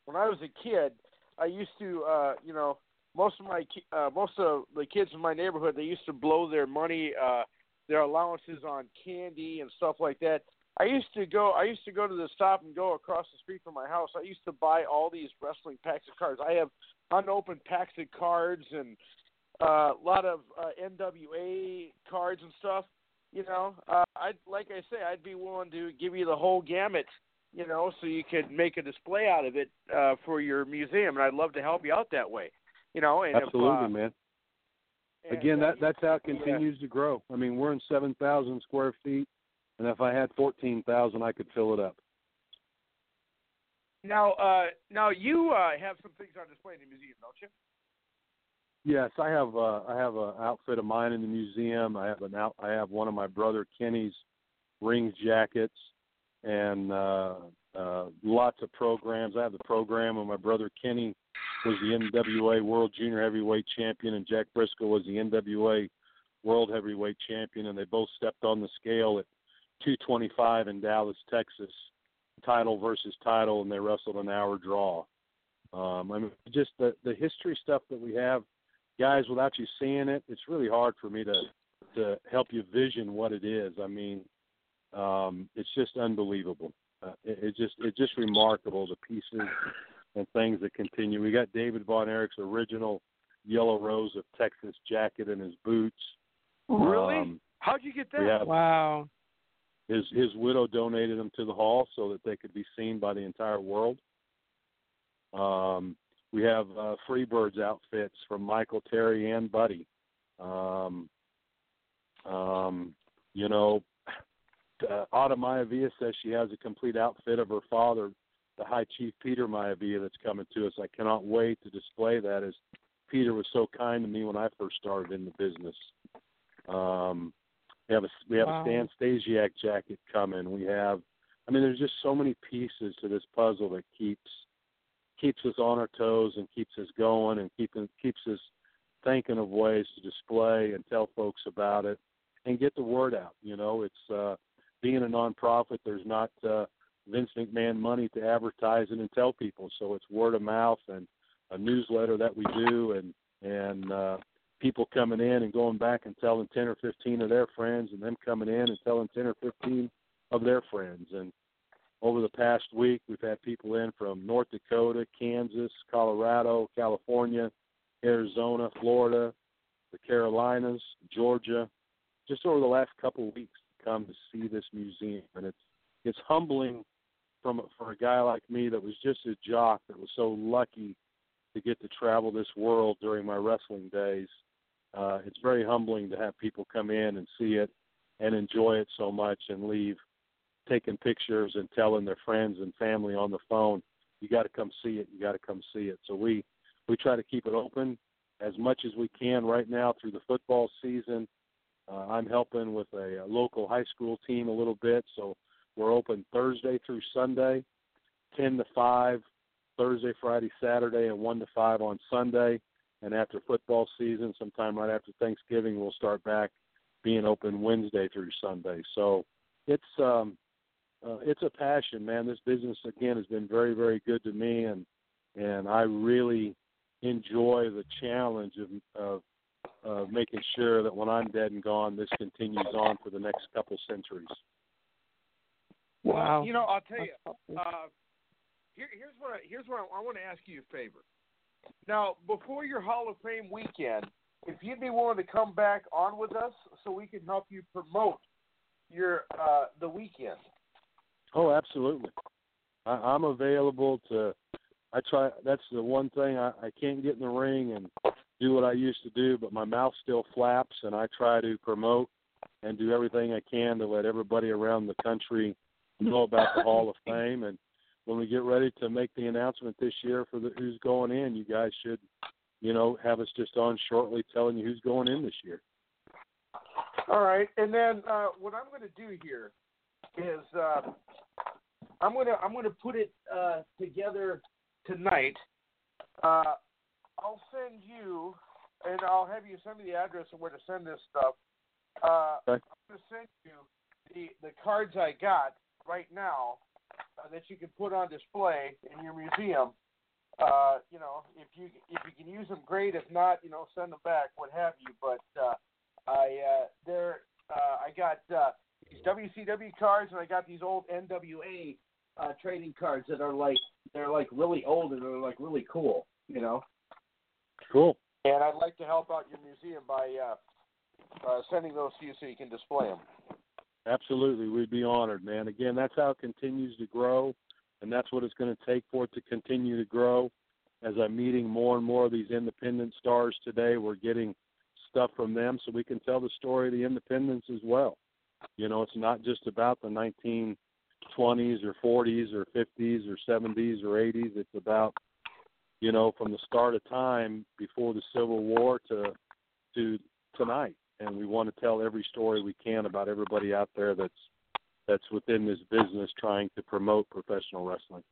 when I was a kid, I used to, uh, you know, most of my, uh, most of the kids in my neighborhood, they used to blow their money, uh, their allowances on candy and stuff like that. I used to go, I used to go to the stop and go across the street from my house. I used to buy all these wrestling packs of cards. I have unopened packs of cards and a lot of uh, NWA cards and stuff. You know, uh, I'd like I say, I'd be willing to give you the whole gamut. You know, so you could make a display out of it uh, for your museum, and I'd love to help you out that way. You know, and Absolutely, if, man. Again, that that's how it continues to grow. I mean, we're in 7,000 square feet, and if I had 14,000, I could fill it up. Now, uh, now you uh, have some things on display in the museum, don't you? Yes, I have. Uh, I have an outfit of mine in the museum. I have an out. I have one of my brother Kenny's rings jackets, and uh, uh, lots of programs. I have the program, and my brother Kenny was the NWA World Junior Heavyweight Champion, and Jack Briscoe was the NWA World Heavyweight Champion, and they both stepped on the scale at 225 in Dallas, Texas, title versus title, and they wrestled an hour draw. Um, I mean, just the the history stuff that we have, guys. Without you seeing it, it's really hard for me to to help you vision what it is. I mean, um, it's just unbelievable. Uh, it, it just it's just remarkable the pieces and things that continue. We got David Von Erich's original Yellow Rose of Texas jacket and his boots. Really? Um, How'd you get that? have Wow. his his widow donated them to the hall so that they could be seen by the entire world. Um, we have uh, Freebirds outfits from Michael, Terry, and Buddy. Um, um, you know, uh, Ata Maivia says she has a complete outfit of her father, the High Chief Peter Maivia, that's coming to us. I cannot wait to display that as Peter was so kind to me when I first started in the business. Um, we have a we have Wow. a Stan Stasiak jacket coming. We have, I mean, there's just so many pieces to this puzzle that keeps keeps us on our toes and keeps us going and keeping keeps us thinking of ways to display and tell folks about it and get the word out. You know, it's uh, being a nonprofit. There's not uh, Vince McMahon money to advertise it and tell people, so it's word of mouth and a newsletter that we do and and uh, people coming in and going back and telling 10 or 15 of their friends and them coming in and telling 10 or 15 of their friends and over the past week we've had people in from North Dakota, Kansas, Colorado, California, Arizona, Florida, the Carolinas, Georgia, just over the last couple of weeks to come to see this museum and it's it's humbling from for a guy like me that was just a jock that was so lucky to get to travel this world during my wrestling days. Uh, it's very humbling to have people come in and see it and enjoy it so much and leave taking pictures and telling their friends and family on the phone, you got to come see it. You got to come see it. So we we try to keep it open as much as we can right now through the football season. Uh, I'm helping with a, a local high school team a little bit, so we're open Thursday through Sunday, 10 to 5, Thursday, Friday, Saturday, and 1 to 5 on Sunday. And after football season, sometime right after Thanksgiving, we'll start back being open Wednesday through Sunday. So it's um, uh, it's a passion, man. This business again has been very, very good to me, and and I really enjoy the challenge of of of making sure that when I'm dead and gone, this continues on for the next couple centuries. Wow. You know, I'll tell you. Uh, here, here's what I, here's what I, I want to ask you a favor. Now, before your Hall of Fame weekend, if you'd be willing to come back on with us, so we can help you promote your uh, the weekend. Oh, absolutely. I, I'm available to. I try. That's the one thing I, I can't get in the ring and do what I used to do, but my mouth still flaps, and I try to promote and do everything I can to let everybody around the country know about the Hall of Fame. And when we get ready to make the announcement this year for the who's going in, you guys should, you know, have us just on shortly telling you who's going in this year. All right, and then uh, what I'm going to do here is uh, I'm going to I'm to put it uh, together tonight. Uh, I'll send you, and I'll have you send me the address of where to send this stuff. Uh, Okay. I'm to send you the the cards I got right now uh, that you can put on display in your museum. Uh, you know, if you if you can use them, great. If not, you know, send them back, what have you. But uh, I uh, there uh, I got uh, WCW cards, and I got these old NWA uh, trading cards that are like they're like really old and they're like really cool. You know, Cool. and I'd like to help out your museum by uh, uh, sending those to you so you can display them. Absolutely, we'd be honored, man. Again, that's how it continues to grow, and that's what it's going to take for it to continue to grow. As I'm meeting more and more of these independent stars today, we're getting stuff from them so we can tell the story of the independents as well. You know, it's not just about the 1920s or 40s or 50s or 70s or 80s. It's about, you know, from the start of time before the Civil War to to tonight and we want to tell every story we can about everybody out there that's that's within this business trying to promote professional wrestling.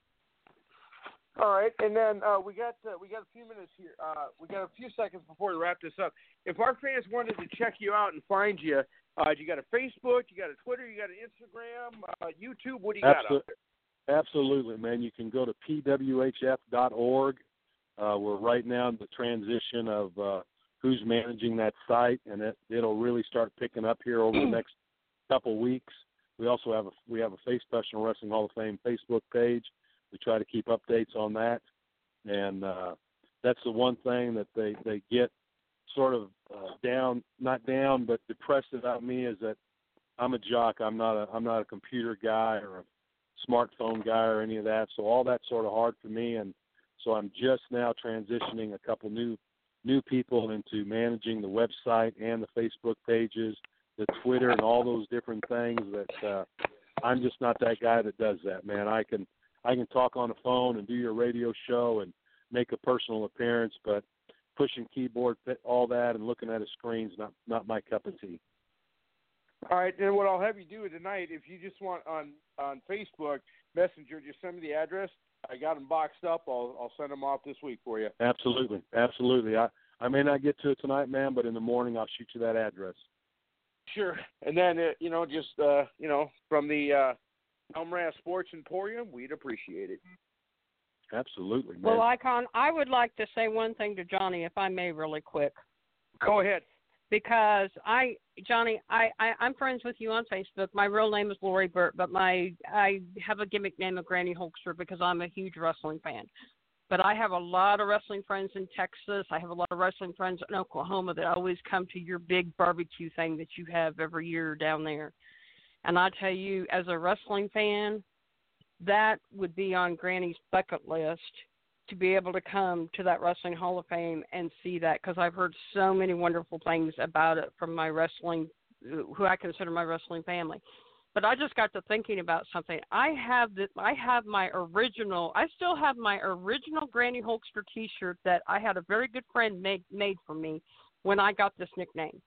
All right, and then uh, we got uh, we got a few minutes here. Uh, we got a few seconds before we wrap this up. If our fans wanted to check you out and find you, uh, you got a Facebook, you got a Twitter, you got an Instagram, uh, YouTube. What do you got out there? Absolutely, man. You can go to pwhf.org. Uh, we're right now in the transition of uh, who's managing that site, and it, it'll really start picking up here over the next couple weeks. We also have a we have a Face Professional Wrestling Hall of Fame Facebook page. We try to keep updates on that, and uh, that's the one thing that they they get sort of uh, down, not down, but depressed about me is that I'm a jock. I'm not a I'm not a computer guy or a smartphone guy or any of that. So all that's sort of hard for me, and so I'm just now transitioning a couple new new people into managing the website and the Facebook pages, the Twitter, and all those different things. That uh, I'm just not that guy that does that, man. I can I can talk on the phone and do your radio show and make a personal appearance, but pushing keyboard, all that, and looking at a screen's not not my cup of tea. All right, then what I'll have you do tonight, if you just want on on Facebook Messenger, just send me the address. I got them boxed up. I'll I'll send them off this week for you. Absolutely, absolutely. I I may not get to it tonight, man, but in the morning I'll shoot you that address. Sure, and then uh, you know just uh, you know from the uh, Elmras Sports Emporium, we'd appreciate it. Absolutely, man. Well, Icon, I would like to say one thing to Johnny, if I may, really quick. Go ahead. Because I, Johnny, I, I I'm friends with you on Facebook. My real name is Lori Burt, but my I have a gimmick name of Granny Hulkster because I'm a huge wrestling fan. But I have a lot of wrestling friends in Texas. I have a lot of wrestling friends in Oklahoma that always come to your big barbecue thing that you have every year down there. And I tell you, as a wrestling fan, that would be on Granny's bucket list to be able to come to that Wrestling Hall of Fame and see that because I've heard so many wonderful things about it from my wrestling, who I consider my wrestling family. But I just got to thinking about something. I have the, I have my original. I still have my original Granny Hulkster T-shirt that I had a very good friend make made for me when I got this nickname.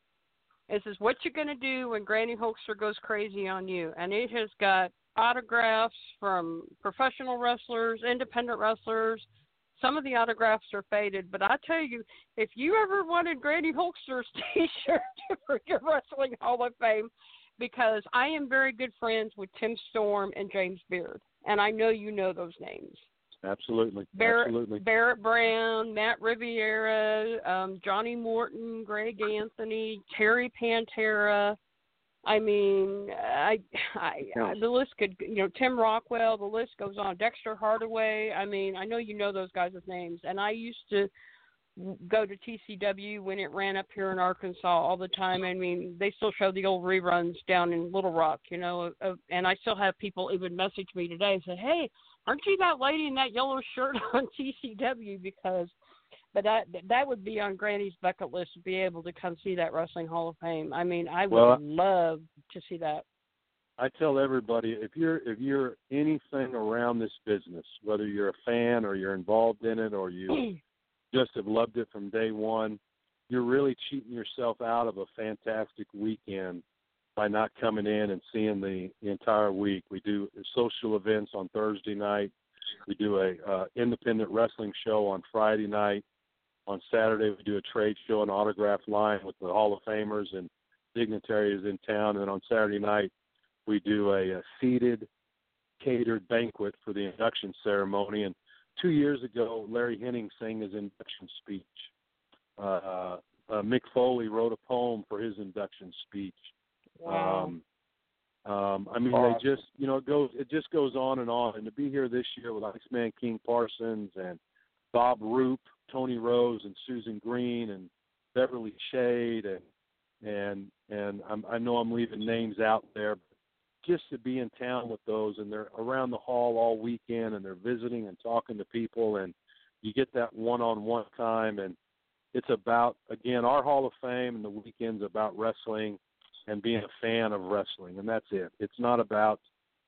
It says, "What you gonna do when Granny Hulkster goes crazy on you?" And it has got autographs from professional wrestlers, independent wrestlers. Some of the autographs are faded, but I tell you, if you ever wanted Granny Hulkster's T-shirt for your Wrestling Hall of Fame, because I am very good friends with Tim Storm and James Beard, and I know you know those names. Absolutely. Barrett, Absolutely. Barrett Brown, Matt Riviera, um, Johnny Morton, Greg Anthony, Terry Pantera. I mean, I, I, I the list could, you know, Tim Rockwell. The list goes on. Dexter Hardaway. I mean, I know you know those guys' with names, and I used to go to TCW when it ran up here in Arkansas all the time. I mean, they still show the old reruns down in Little Rock, you know, and I still have people even message me today and say, "Hey, aren't you that lady in that yellow shirt on TCW?" Because, but that that would be on Granny's bucket list to be able to come see that Wrestling Hall of Fame. I mean, I would Well, love to see that. I tell everybody if you're if you're anything around this business, whether you're a fan or you're involved in it or you just have loved it from day one, you're really cheating yourself out of a fantastic weekend by not coming in and seeing the, the entire week. We do social events on Thursday night. We do a uh, independent wrestling show on Friday night. On Saturday, we do a trade show and autograph line with the Hall of Famers and dignitaries in town. And then on Saturday night, we do a, a seated, catered banquet for the induction ceremony. And two years ago, Larry Hennig sang his induction speech. Uh, uh, Mick Foley wrote a poem for his induction speech. Wow. Um, um, I mean, Awesome. they just, you know, it goes, it just goes on and on. And to be here this year with Iceman King Parsons and Bob Roop, Tony Rose, and Susan Green, and Beverly Shade, and and and I'm, I know I'm leaving names out there, but just to be in town with those, and they're around the hall all weekend, and they're visiting and talking to people, and you get that one-on-one time, and it's about again our Hall of Fame, and the weekend's about wrestling and being a fan of wrestling, and that's it. It's not about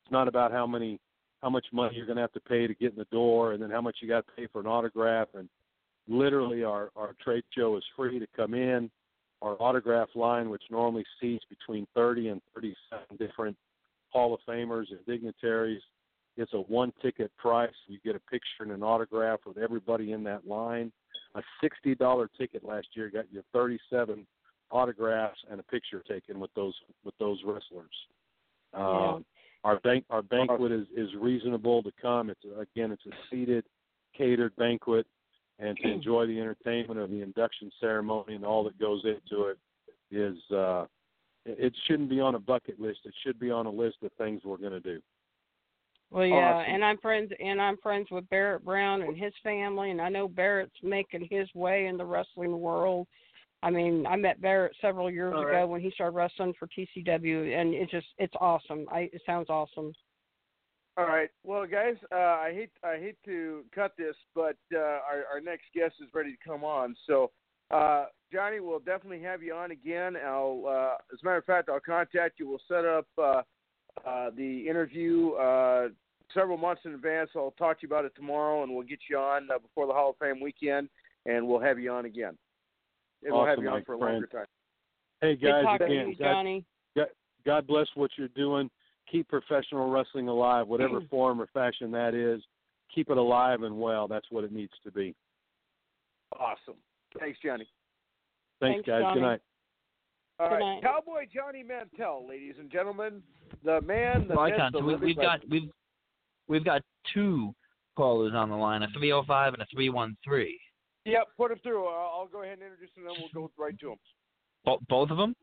it's not about how many how much money you're going to have to pay to get in the door, and then how much you got to pay for an autograph. And literally, our our trade show is free to come in. Our autograph line, which normally seats between 30 and 37 different Hall of Famers and dignitaries. It's a one ticket price. You get a picture and an autograph with everybody in that line. A sixty dollar ticket last year got you thirty seven autographs and a picture taken with those with those wrestlers. Yeah. Um, our bank our banquet is is reasonable to come. It's again it's a seated, catered banquet, and to enjoy the entertainment of the induction ceremony and all that goes into it is uh, it shouldn't be on a bucket list. It should be on a list of things we're going to do. Well, yeah, Awesome. and I'm friends, and I'm friends with Barrett Brown and his family, and I know Barrett's making his way in the wrestling world. I mean, I met Barrett several years All ago when he started wrestling for TCW, and it just it's awesome. I it sounds awesome. All right. Well, guys, uh, I hate I hate to cut this, but uh, our our next guest is ready to come on. So, uh, Johnny, we'll definitely have you on again. I'll, uh, as a matter of fact, I'll contact you. We'll set up uh, uh, the interview uh, several months in advance. I'll talk to you about it tomorrow, and we'll get you on uh, before the Hall of Fame weekend, and we'll have you on again. And we'll have Awesome, you on my for a friend. longer time. Hey guys, talking to again, you, God, Johnny. God bless what you're doing. Keep professional wrestling alive, whatever mm. form or fashion that is. Keep it alive and well. That's what it needs to be. Awesome. Thanks, Johnny. Thanks, Thanks, guys. Johnny. Good night. All Good night. Cowboy Johnny Mantell, ladies and gentlemen, the man, the myth, the we, We've legend. got we've we've got two callers on the line, a 305 and a 313. Yep, put them through. I'll, I'll go ahead and introduce them, and then we'll go right to them. Bo- both of them?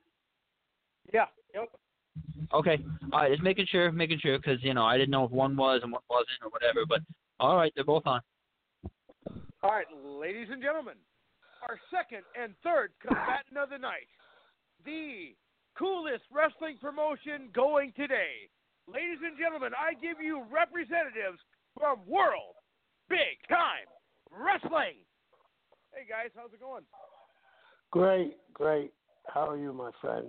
Yeah. Yep. Okay. All right. Just making sure, making sure, because you know I didn't know if one was and one wasn't or whatever. But all right, they're both on. All right, ladies and gentlemen, our second and third combatant of the night, the coolest wrestling promotion going today. Ladies and gentlemen, I give you representatives from World Big Time Wrestling. Hey guys, how's it going? Great, great. How are you, my friend?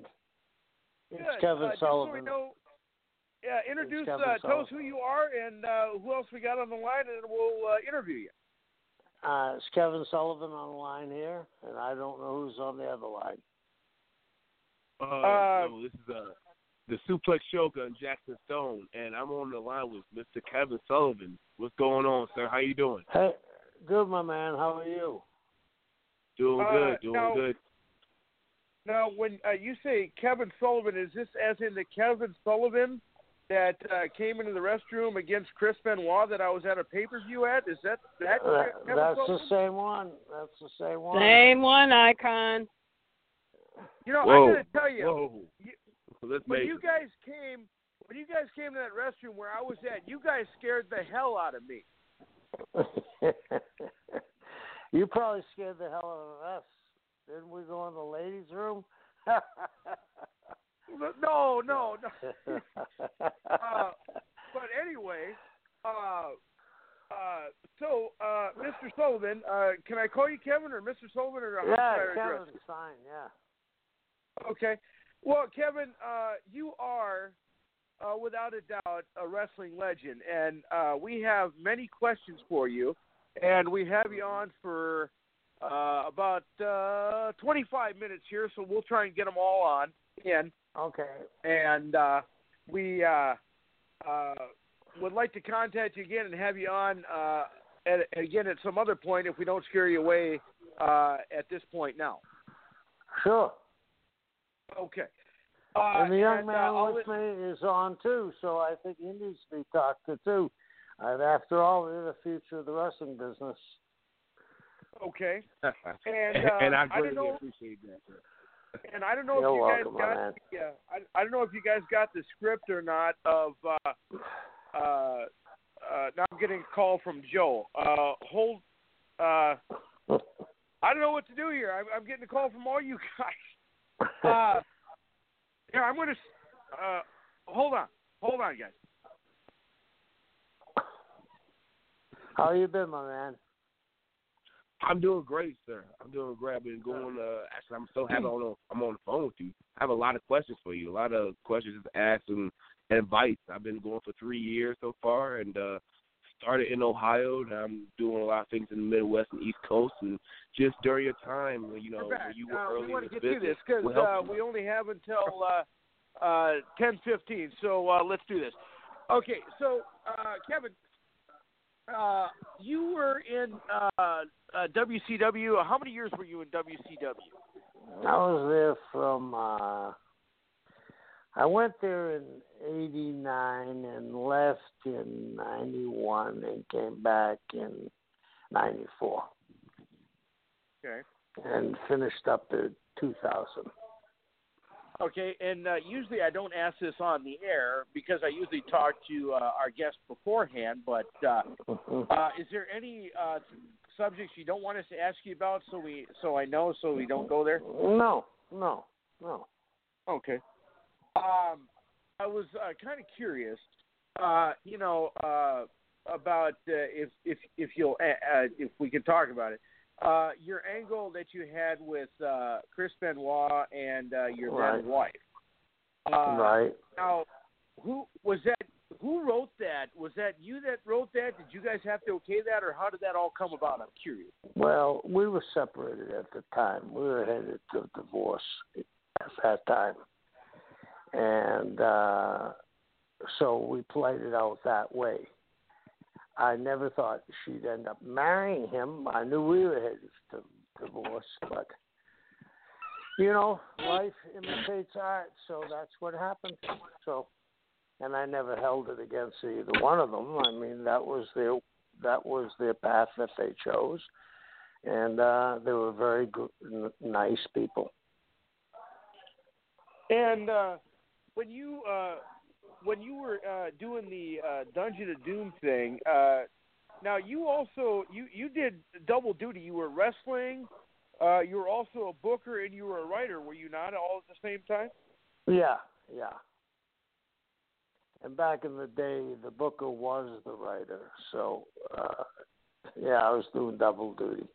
It's Good. Kevin uh, just So we Sullivan. know, yeah, introduce, uh, tell us who you are and uh, who else we got on the line, and we'll uh, interview you. Uh, it's Kevin Sullivan on the line here, and I don't know who's on the other line. Uh, Uh, no, this is uh, the Suplex Shogun, Jackson Stone, and I'm on the line with Mr. Kevin Sullivan. What's going on, sir? How you doing? Hey, good, my man. How are you? Doing Uh, good, doing now- good. Now, when uh, you say Kevin Sullivan, is this as in the Kevin Sullivan that uh, came into the restroom against Chris Benoit that I was at a pay per view at? Is that that That- Kevin that's the same one. That's the same one. Same one, Icon. You know, Whoa, I gotta tell you, whoa. you- Let's when you guys came, when you guys came to that restroom where I was at, you guys scared the hell out of me. you probably scared the hell out of us. Didn't we go in the ladies' room? No, no, no. Uh, but anyway, uh, uh, so uh, Mr. Sullivan, uh, can I call you Kevin or Mr. Sullivan or how yeah, should I Kevin's fine. Yeah. Okay. Well, Kevin, uh, you are uh, without a doubt a wrestling legend, and uh, we have many questions for you, and we have you on for uh, about uh, 25 minutes here, so we'll try and get them all on in. Okay. and uh, we uh, uh, would like to contact you again and have you on uh, at, again at some other point if we don't scare you away uh, at this point now. Sure. Okay. Uh, and the young and, uh, man I'll with let- me is on too, so I think he needs to be talked to too. And after all, they're the future of the wrestling business. Okay. and, And, uh, and I I don't greatly know- appreciate that, sir. And I don't know You're if you welcome, my guys man. got the, uh, I, I don't know if you guys got the script or not of uh, uh, uh, now I'm getting a call from Joe. Uh, hold uh, I don't know what to do here. I'm, I'm getting a call from all you guys. Uh, here, I'm going to. Uh, hold on. Hold on, guys. How you been, my man? I'm doing great, sir. I'm doing great. I've been going. Uh, actually, I'm so happy on the, I'm on the phone with you. I have a lot of questions for you. A lot of questions to ask and, advice. I've been going for three years so far, and uh, started in Ohio. And I'm doing a lot of things in the Midwest and East Coast. And just during your time, you know, when you were Uh, early we want in to the get through business, this because we'll uh, we only have until uh, uh, ten fifteen. So uh, let's do this. Okay, so uh, Kevin, uh, you were in uh, uh, WCW. How many years were you in WCW? I was there from. Uh, I went there in '89 and left in '91 and came back in '94 Okay. and finished up in 2000. Okay, and uh, usually I don't ask this on the air because I usually talk to uh, our guests beforehand. But uh, uh, is there any uh, subjects you don't want us to ask you about, so we so I know, so we don't go there? No, no, no. Okay. Um, I was uh, kind of curious, uh, you know, uh, about uh, if if if you'll if we can talk about it. Uh, your angle that you had with uh, Chris Benoit and uh, your Right. then wife. Uh, right. Now, who was that? Who wrote that? Was that you that wrote that? Did you guys have to okay that, or how did that all come about? I'm curious. Well, we were separated at the time. We were headed to divorce at that time. And uh so we played it out that way. I never thought she'd end up marrying him. I knew we were headed to divorce, but you know, life imitates art, so that's what happened. So, and I never held it against either one of them. I mean, that was their that was their path that they chose, and uh, they were very good, n- nice people. And uh, when you uh, when you were uh, doing the uh, Dungeon of Doom thing, uh, now you also you you did double duty. You were wrestling, uh, you were also a booker, and you were a writer. Were you not all at the same time? Yeah, yeah. And back in the day, the booker was the writer, so uh, yeah, I was doing double duty.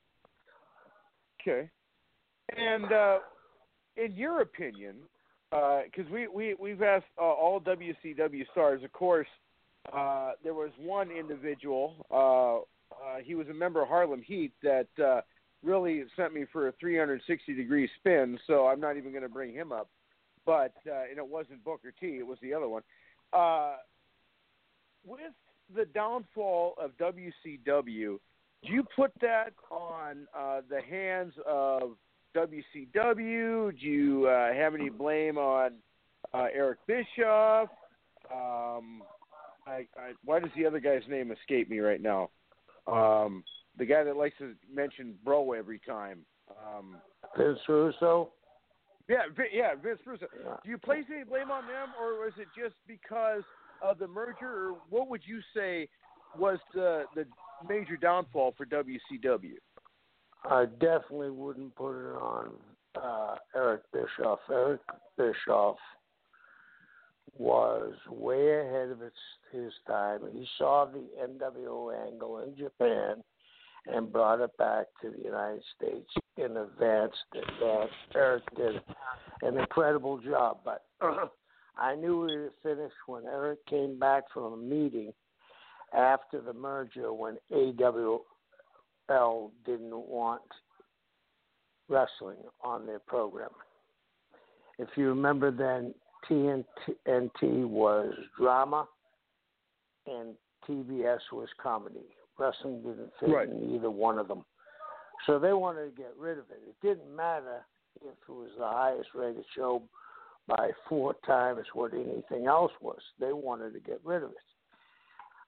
Okay. And uh, in your opinion, because we we we've asked uh, all WCW stars, of course, uh, there was one individual. Uh, uh, he was a member of Harlem Heat that uh, really sent me for a 360 degree spin. So I'm not even going to bring him up. But uh, and it wasn't Booker T. It was the other one. Uh, with the downfall of WCW, do you put that on uh, the hands of WCW? Do you uh, have any blame on uh, Eric Bischoff? Um, I, I, why does the other guy's name escape me right now? Um, the guy that likes to mention bro every time. Um, Vince Russo. yeah, yeah, Vince Russo. Do you place any blame on them, or was it just because of the merger, or what would you say was the the major downfall for WCW? I definitely wouldn't put it on uh, Eric Bischoff. Eric Bischoff was way ahead of his time. He saw the NWO angle in Japan and brought it back to the United States in advance. That Eric did an incredible job, but I knew we were finished when Eric came back from a meeting after the merger when AOL didn't want wrestling on their program. If you remember then, TNT was drama and TBS was comedy. Wrestling didn't fit Right. in either one of them. So they wanted to get rid of it. It didn't matter if it was the highest rated show by four times what anything else was. They wanted to get rid of it.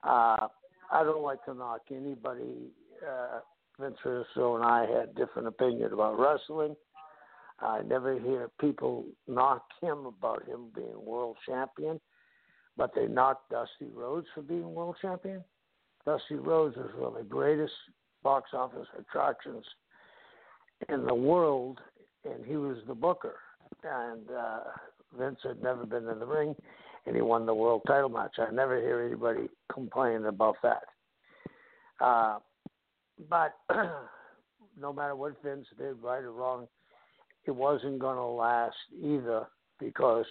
Uh, I don't like to knock anybody. Uh, Vince Russo and I had different opinion about wrestling. I never hear people knock him about him being world champion, but they knocked Dusty Rhodes for being world champion. Dusty Rhodes was one of the greatest box office attractions in the world, and he was the booker. And uh, Vince had never been in the ring, and he won the world title match. I never hear anybody complain about that. Uh, but no matter what Vince did, right or wrong, it wasn't going to last either because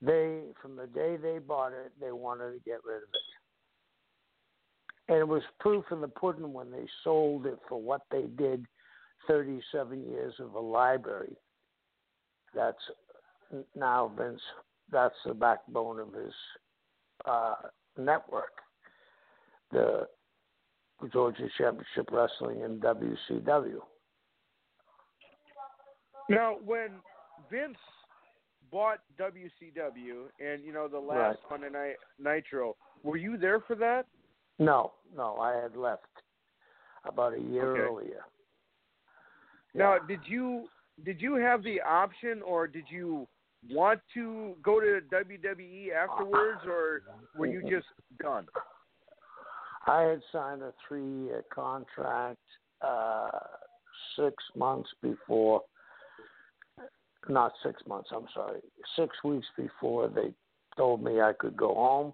they, from the day they bought it, they wanted to get rid of it. And it was proof in the pudding when they sold it for what they did 37 years of a library. That's now Vince that's the backbone of his uh, network, the Georgia Championship Wrestling and WCW. Now, when Vince bought WCW and you know the last Right. Monday Night Nitro, were you there for that? No, no, I had left about a year Okay. earlier. Now, did you did you have the option, or did you want to go to WWE afterwards, or were you just done? I had signed a three-year contract uh, six months before. Not six months. I'm sorry. Six weeks before they told me I could go home,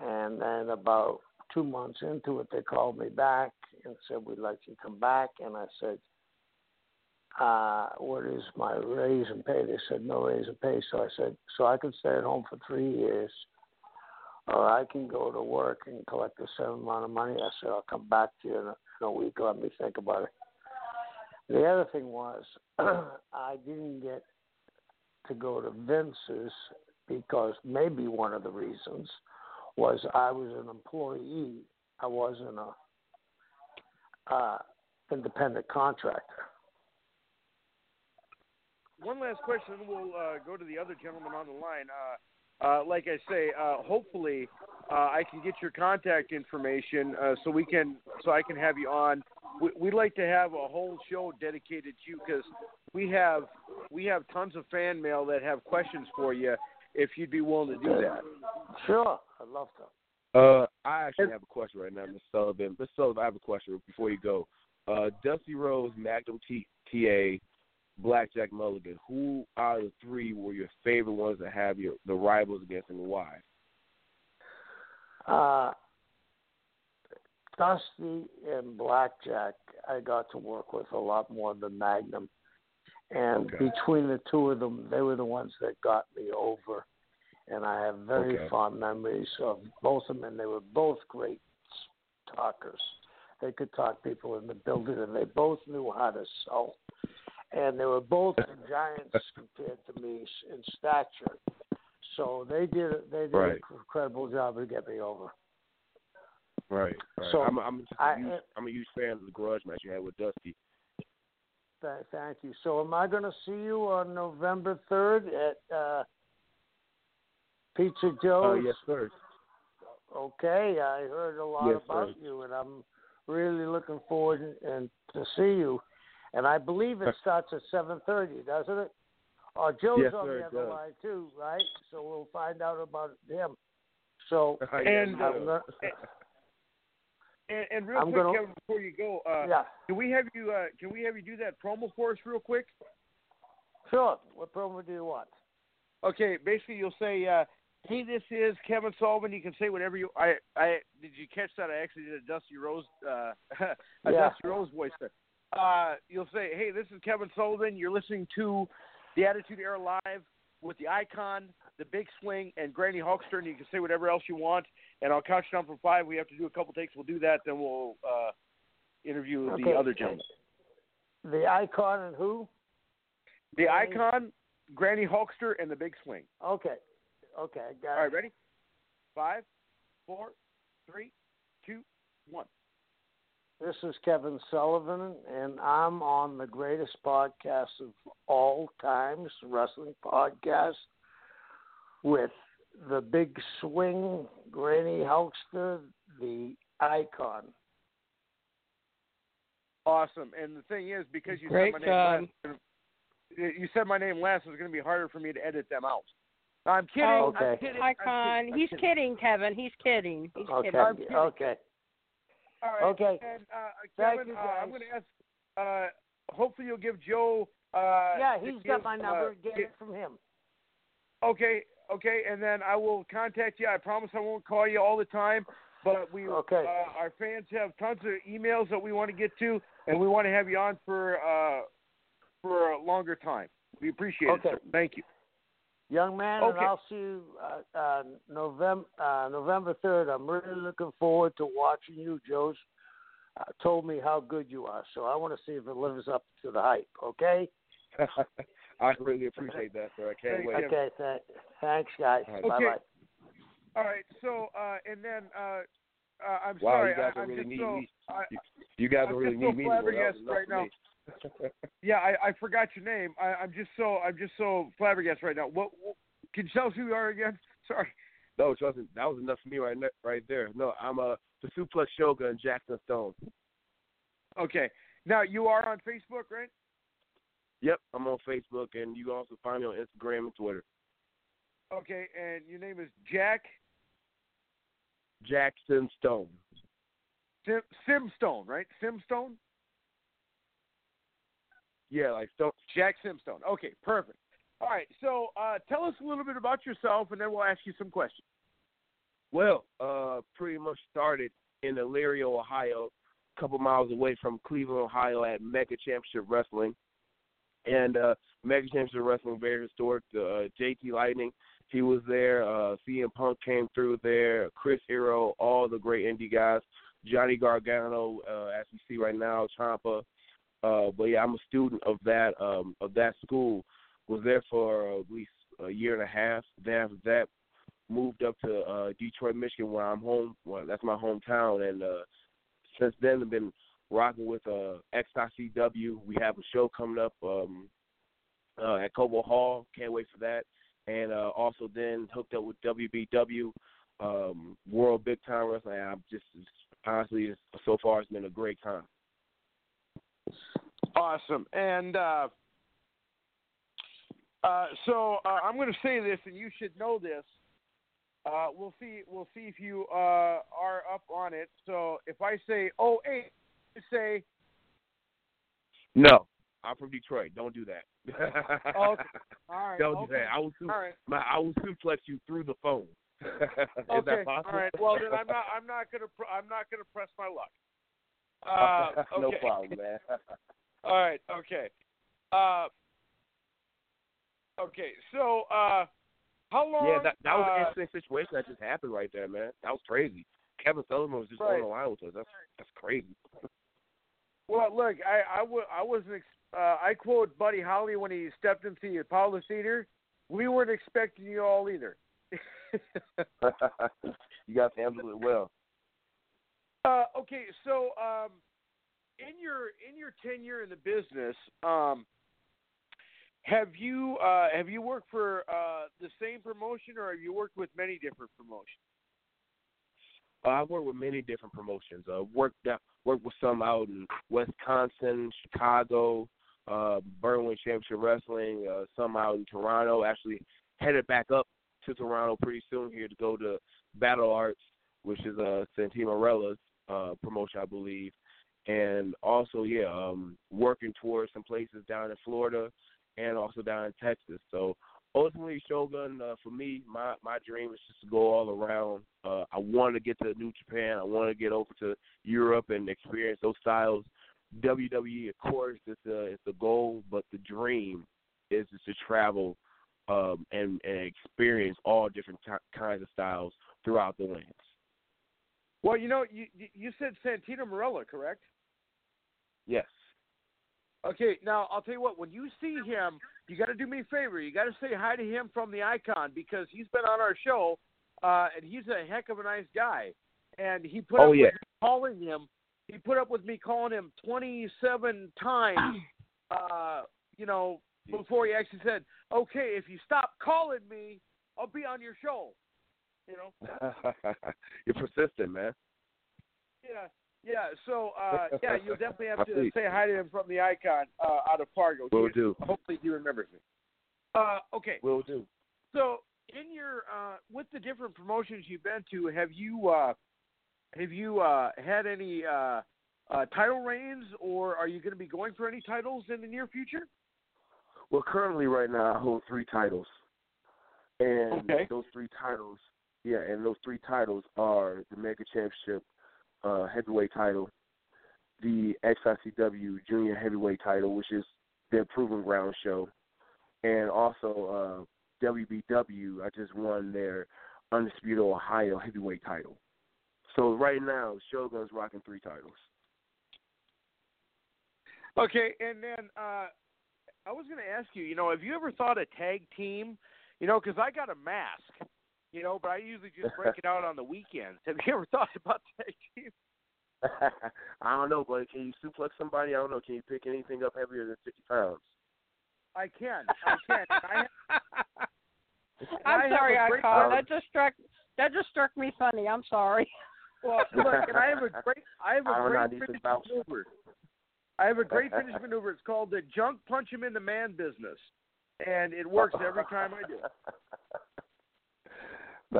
and then about two months into it, they called me back and said we'd like you to come back, and I said. Uh, what is my raise and pay? They said no raise and pay. So I said, so I could stay at home for three years, or I can go to work and collect the same amount of money. I said, I'll come back to you in a, in a week. Let me think about it. The other thing was, I didn't get to go to Vince's because maybe one of the reasons was I was an employee. I wasn't a uh, independent contractor. One last question, we'll uh, go to the other gentleman on the line. Uh, uh, like I say, uh, hopefully uh, I can get your contact information uh, so we can so I can have you on. We, we'd like to have a whole show dedicated to you because we have we have tons of fan mail that have questions for you. If you'd be willing to do that. Sure, I'd love to. Uh, I actually have a question right now, Mr. Sullivan. Mr. Sullivan, I have a question before you go. Uh, Dusty Rhodes, Magnum T- TA, Blackjack Mulligan. Who out of the three were your favorite ones to have your the rivals against, and why? Uh, Dusty and Blackjack, I got to work with a lot more than Magnum. And Okay. between the two of them, they were the ones that got me over. And I have very Okay. fond memories of both of them, and they were both great talkers. They could talk people in the building, and they both knew how to sell. And they were both giants compared to me in stature. So they did they did Right. an incredible job to get me over. Right. right. So, I'm, I'm, just a I- huge, I'm a huge fan of the grudge match you had with Dusty. Th- Thank you. So, am I going to see you on November third at uh, Pizza Oh yes, sir. Okay, I heard a lot Yes, about sir. you, and I'm really looking forward and, and to see you. And I believe it starts at seven thirty, doesn't it? Oh, Joe's Yes, on the other does. line too, right? So we'll find out about him. So, And, uh, I'm gonna, And, and real I'm quick, gonna- Kevin, before you go, uh, yeah, can we have you uh, can we have you do that promo for us real quick? sure. What promo do you want? Okay, basically you'll say, uh, "Hey, this is Kevin Sullivan." You can say whatever you. I, I did you catch that? I actually did a Dusty Rhodes, uh, a Yeah. Dusty Rhodes voice there. Uh, you'll say, "Hey, this is Kevin Sullivan. You're listening to the Attitude Era live with the Icon, the Big Swing, and Granny Hulkster." And you can say whatever else you want, and I'll count you down from five. We have to do a couple takes. We'll do that, then we'll uh, interview Okay. the other gentleman. The icon and who? The Granny- Icon, Granny Hulkster, and the Big Swing. Okay, okay, All right, ready? Five, four, three, two, one. This is Kevin Sullivan, and I'm on the greatest podcast of all times, wrestling podcast, with the big swing, Granny Hulkster, the icon. Awesome. And the thing is, because you Great said my job. name last, you said my name last, it's going to be harder for me to edit them out. I'm kidding. Oh, Okay. I'm kidding. I'm Icon. kidding, I'm He's kidding. kidding, Kevin. He's kidding. He's Okay, kidding. I'm kidding. okay. All right. Okay. And, uh, Thank Kevin, you, uh, I'm going to ask. Uh, hopefully, you'll give Joe. Uh, Yeah, he's got give, my number. Uh, Get it from him. Okay, okay, and then I will contact you. I promise I won't call you all the time, but we Okay. uh, our fans have tons of emails that we want to get to, and we want to have you on for uh, for a longer time. We appreciate Okay. it, sir. Thank you. Young man, and I'll see you uh, uh, November uh, November third. I'm really looking forward to watching you. Joe's uh, told me how good you are, so I want to see if it lives up to the hype. Okay. I really appreciate that, sir. I can't wait. Okay, th- thanks, guys. Right. Bye Okay. bye. All right. So uh, and then uh, uh, I'm Wow, sorry. you guys I, don't I'm really so, You, you guys I'm don't really so need me anymore. That was flabbergasted right now. me. Yeah, I, I forgot your name. I, I'm just so I'm just so flabbergasted right now. What, what can you tell us who you are again? Sorry. No, trust me, that was enough for me right ne- right there. No, I'm uh, the Suplex Shogun, Jackson Stone. Okay. Now you are on Facebook, right? Yep, I'm on Facebook, and you can also find me on Instagram and Twitter. Okay, and your name is Jack Jackson Stone. Sim, Simstone, right? Simstone. Yeah, like Stone. Jack Simstone. Okay, perfect. All right. So uh, tell us a little bit about yourself, and then we'll ask you some questions. Well, uh, pretty much started in Elyria, Ohio, a couple miles away from Cleveland, Ohio, at Mega Championship Wrestling. And uh, Mega Championship Wrestling, very historic. Uh, JT Lightning, he was there. Uh, CM Punk came through there. Chris Hero, all the great indie guys. Johnny Gargano, uh, as we see right now, Ciampa. Uh, but yeah, I'm a student of that um, of that school. Was there for at least a year and a half. Then after that, moved up to uh Detroit, Michigan, where I'm home. Well, that's my hometown, and uh since then I've been rocking with uh XICW. We have a show coming up um uh at Cobo Hall. Can't wait for that. And uh also then hooked up with WBW, um World Big Time Wrestling. I'm just honestly so far it's been a great time. Awesome. And uh, uh, so uh, I'm going to say this, and you should know this. Uh, we'll see. We'll see if you uh, are up on it. So if I say oh eight, you say No, I'm from Detroit. Don't do that. Okay. all right. Don't okay. do that. I will su- right. my, I will suplex you through the phone. Is okay. that possible? All right. Well, then I'm not. I'm not going to. Pr- I'm not going to press my luck. Uh, no problem, man. All right. Okay. Uh, okay. So, uh, how long? Yeah, that that was uh, an interesting situation that just happened right there, man. That was crazy. Kevin Sullivan was just Right. on the line with us. That's that's crazy. Well, look, I I, w- I wasn't. Ex- uh, I quote Buddy Holly when he stepped into the Apollo Theater. We weren't expecting you all either. you guys handled it well. Uh, okay, so um, in your in your tenure in the business, um, have you uh, have you worked for uh, the same promotion, or have you worked with many different promotions? Uh, I've worked with many different promotions. Uh, worked worked with some out in Wisconsin, Chicago, uh, Berwyn Championship Wrestling. Uh, some out in Toronto. Actually, headed back up to Toronto pretty soon here to go to Battle Arts, which is uh, Santino Marella's uh, promotion, I believe. And also, yeah, um, working towards some places down in Florida and also down in Texas. So ultimately, Shogun, uh, for me, my my dream is just to go all around. Uh, I want to get to New Japan. I want to get over to Europe and experience those styles. WWE, of course, is the is the goal, but the dream is just to travel um, and and experience all different t- kinds of styles throughout the lands. Well, you know, you you- said Santino Marella, correct? Yes. Okay, now I'll tell you what. When you see him, you got to do me a favor. You got to say hi to him from the Icon because he's been on our show, uh, and he's a heck of a nice guy. And he put Oh, up yeah. with me calling him. He put up with me calling him 27 times. uh, you know, before he actually said, "Okay, if you stop calling me, I'll be on your show." You know. You're persistent, man. Yeah, yeah. So, uh, yeah, you'll definitely have to say hi to him from the Icon uh, out of Fargo. Will He- do. Hopefully, he remembers me. Uh, okay. Will do. So, in your uh, with the different promotions you've been to, have you uh, have you uh, had any uh, uh, title reigns, or are you going to be going for any titles in the near future? Well, currently, right now, I hold three titles, and Okay. those three titles, yeah, and those three titles are the Mega Championship uh, heavyweight title, the XICW Junior Heavyweight title, which is their Proving Ground show, and also uh, WBW. I just won their Undisputed Ohio Heavyweight title. So right now, Shogun's rocking three titles. Okay, and then uh, I was going to ask you. You know, have you ever thought a tag team? You know, because I got a mask. You know, but I usually just break it out on the weekends. Have you ever thought about tag team? I don't know, but can you suplex somebody? I don't know. Can you pick anything up heavier than fifty pounds? I can. I can. I, I'm I sorry, a great Um, That just struck that just struck me funny. I'm sorry. well, look, and I have a great. I have I a don't know. I great finish maneuver. I have a great finish maneuver. It's called the junk punch him in the man business, and it works every time I do. it.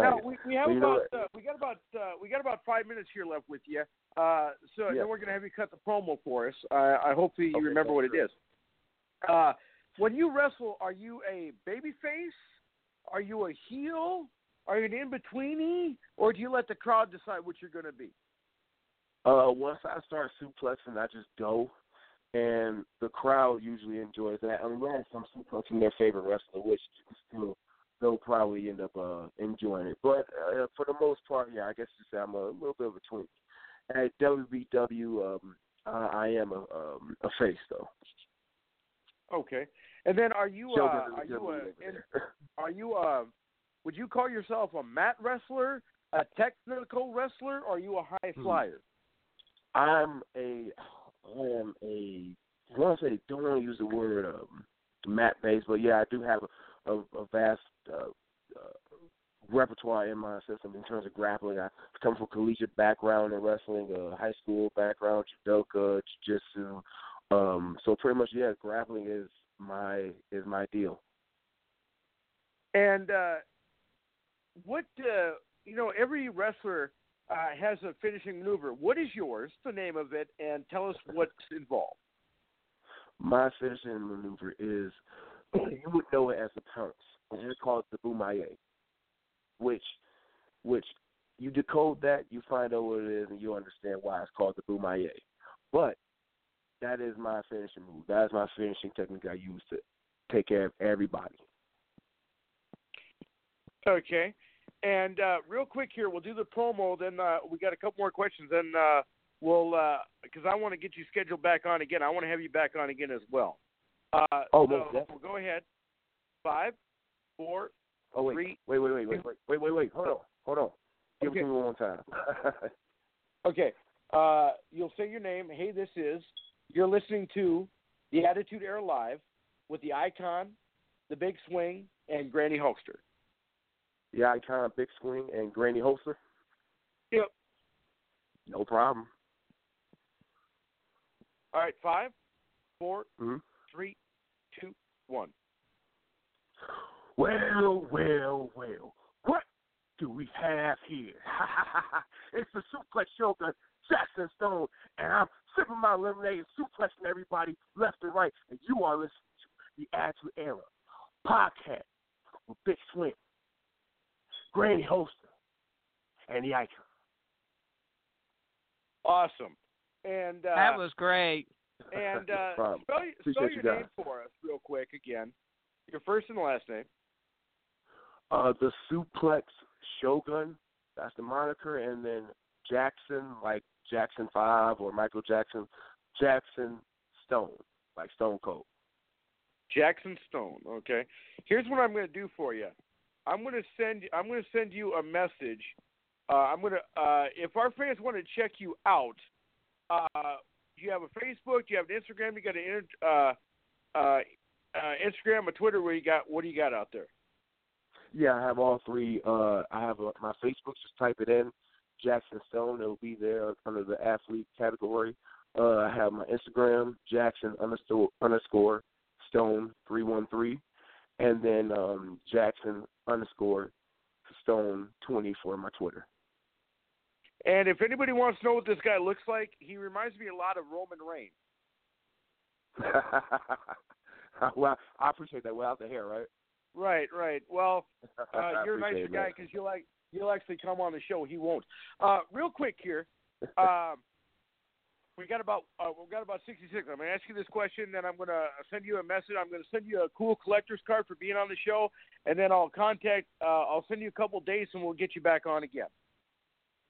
Now we, we have about uh, we got about uh, we got about five minutes here left with you. Uh, so Yeah. then we're gonna have you cut the promo for us. Uh, I hope that you Okay, remember what that's it is. Uh, when you wrestle, are you a baby face? Are you a heel? Are you an in betweeny? Or do you let the crowd decide what you're gonna be? Uh, once I start suplexing, I just go, and the crowd usually enjoys that, unless I'm suplexing their favorite wrestler, which still they'll probably end up uh, enjoying it. But uh, for the most part, yeah, I guess you say I'm a little bit of a twink. At WBW, um, uh, I am a um, a face though. Okay. And then are you uh, are you a, in, are you uh would you call yourself a mat wrestler, a technical wrestler, or are you a high Hmm. flyer? I'm a, I am a. I want to say don't want to use the word um, mat based, but yeah, I do have a, a, a vast uh, uh, repertoire in my system in terms of grappling. I come from collegiate background in wrestling, uh, high school background, judoka, jiu-jitsu. Um, so pretty much, yeah, grappling is my is my deal. And uh, what uh, you know, every wrestler uh, has a finishing maneuver. What is yours? The name of it, and tell us what's involved. My finishing maneuver is you would know it as the pounce. And it's called the bumaye, which which you decode that, you find out what it is, and you understand why it's called the bumaye. But that is my finishing move. That is my finishing technique I use to take care of everybody. Okay. And uh, real quick here, we'll do the promo. Then uh, we got a couple more questions. Then uh, we'll because I want to get you scheduled back on again. I want to have you back on again as well. Uh, Oh, so definitely. we'll go ahead. Five, four, Oh wait, three. wait, wait, wait, wait, wait, wait, wait, wait. Hold on, hold on. Give Okay. it to me one more time. Okay. Uh, you'll say your name. Hey, this is. You're listening to the Attitude Era Live with the Icon, the Big Swing, and Granny Hulkster. the icon, big swing, and Granny Holster. Yep. No problem. All right. Five, four, hmm three, two, one. Well, well, well. What do we have here? it's the Suplex Shogun, Jackson Stone, and I'm sipping my lemonade and suplexing everybody left and right. And you are listening to the Attitude Era podcast with Big Swing, Granny Holster, and the Icon. Awesome. And uh, that was great. And uh, spell, spell your you name for us real quick again. Your first and last name. Uh, the Suplex Shogun, that's the moniker, and then Jackson, like Jackson Five or Michael Jackson, Jackson Stone, like Stone Cold. Jackson Stone. Okay. Here's what I'm going to do for you. I'm going to send. I'm going to send you a message. Uh, I'm going to. Uh, if our fans want to check you out, you have a Facebook, Do you have an Instagram, you got an uh, uh, uh, Instagram, a Twitter. Where you got? What do you got out there? Yeah, I have all three. Uh, I have uh, my Facebook. Just type it in, Jackson Stone. It'll be there under the athlete category. Uh, I have my Instagram, Jackson underscore underscore Stone three one three, and then um, Jackson underscore Stone twenty for my Twitter. And if anybody wants to know what this guy looks like, he reminds me a lot of Roman Reigns. well, I appreciate that. Without the hair, right? Right, right. Well, uh, you're a nicer guy because you'll like you'll actually come on the show. He won't. Uh, real quick here, um, we got about uh, we got about 66. I'm gonna ask you this question, then I'm gonna send you a message. I'm gonna send you a cool collector's card for being on the show, and then I'll contact. Uh, I'll send you a couple days, and we'll get you back on again.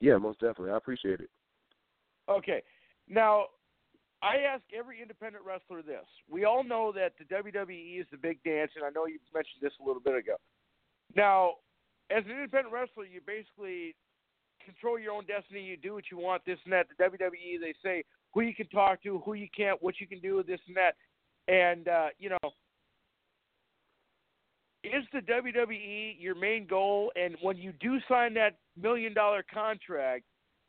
Yeah, most definitely. I appreciate it. Okay. Now, I ask every independent wrestler this. We all know that the WWE is the big dance, and I know you mentioned this a little bit ago. Now, as an independent wrestler, you basically control your own destiny. You do what you want, this and that. The WWE, they say who you can talk to, who you can't, what you can do, this and that. And uh, you know, is the WWE your main goal? And when you do sign that million dollar contract,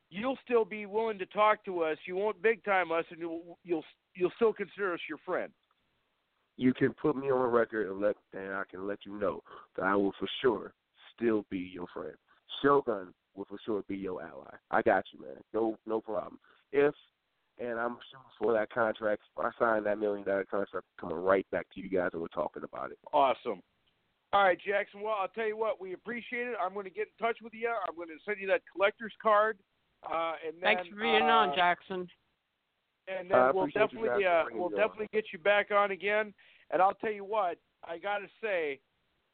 you'll still be willing to talk to us. You won't big time us, and you'll you'll you'll still consider us your friend. You can put me on record and let and I can let you know that I will for sure still be your friend. Shogun will for sure be your ally. I got you, man. No no problem. If and I'm shooting for that contract. I signed that million dollar contract coming right back to you guys and we're talking about it. Awesome. All right, Jackson. Well, I'll tell you what, we appreciate it. I'm going to get in touch with you. I'm going to send you that collector's card. Uh, and then, Thanks for being uh, on, Jackson. And then we'll definitely uh, we'll me on. definitely get you back on again. And I'll tell you what, I got to say,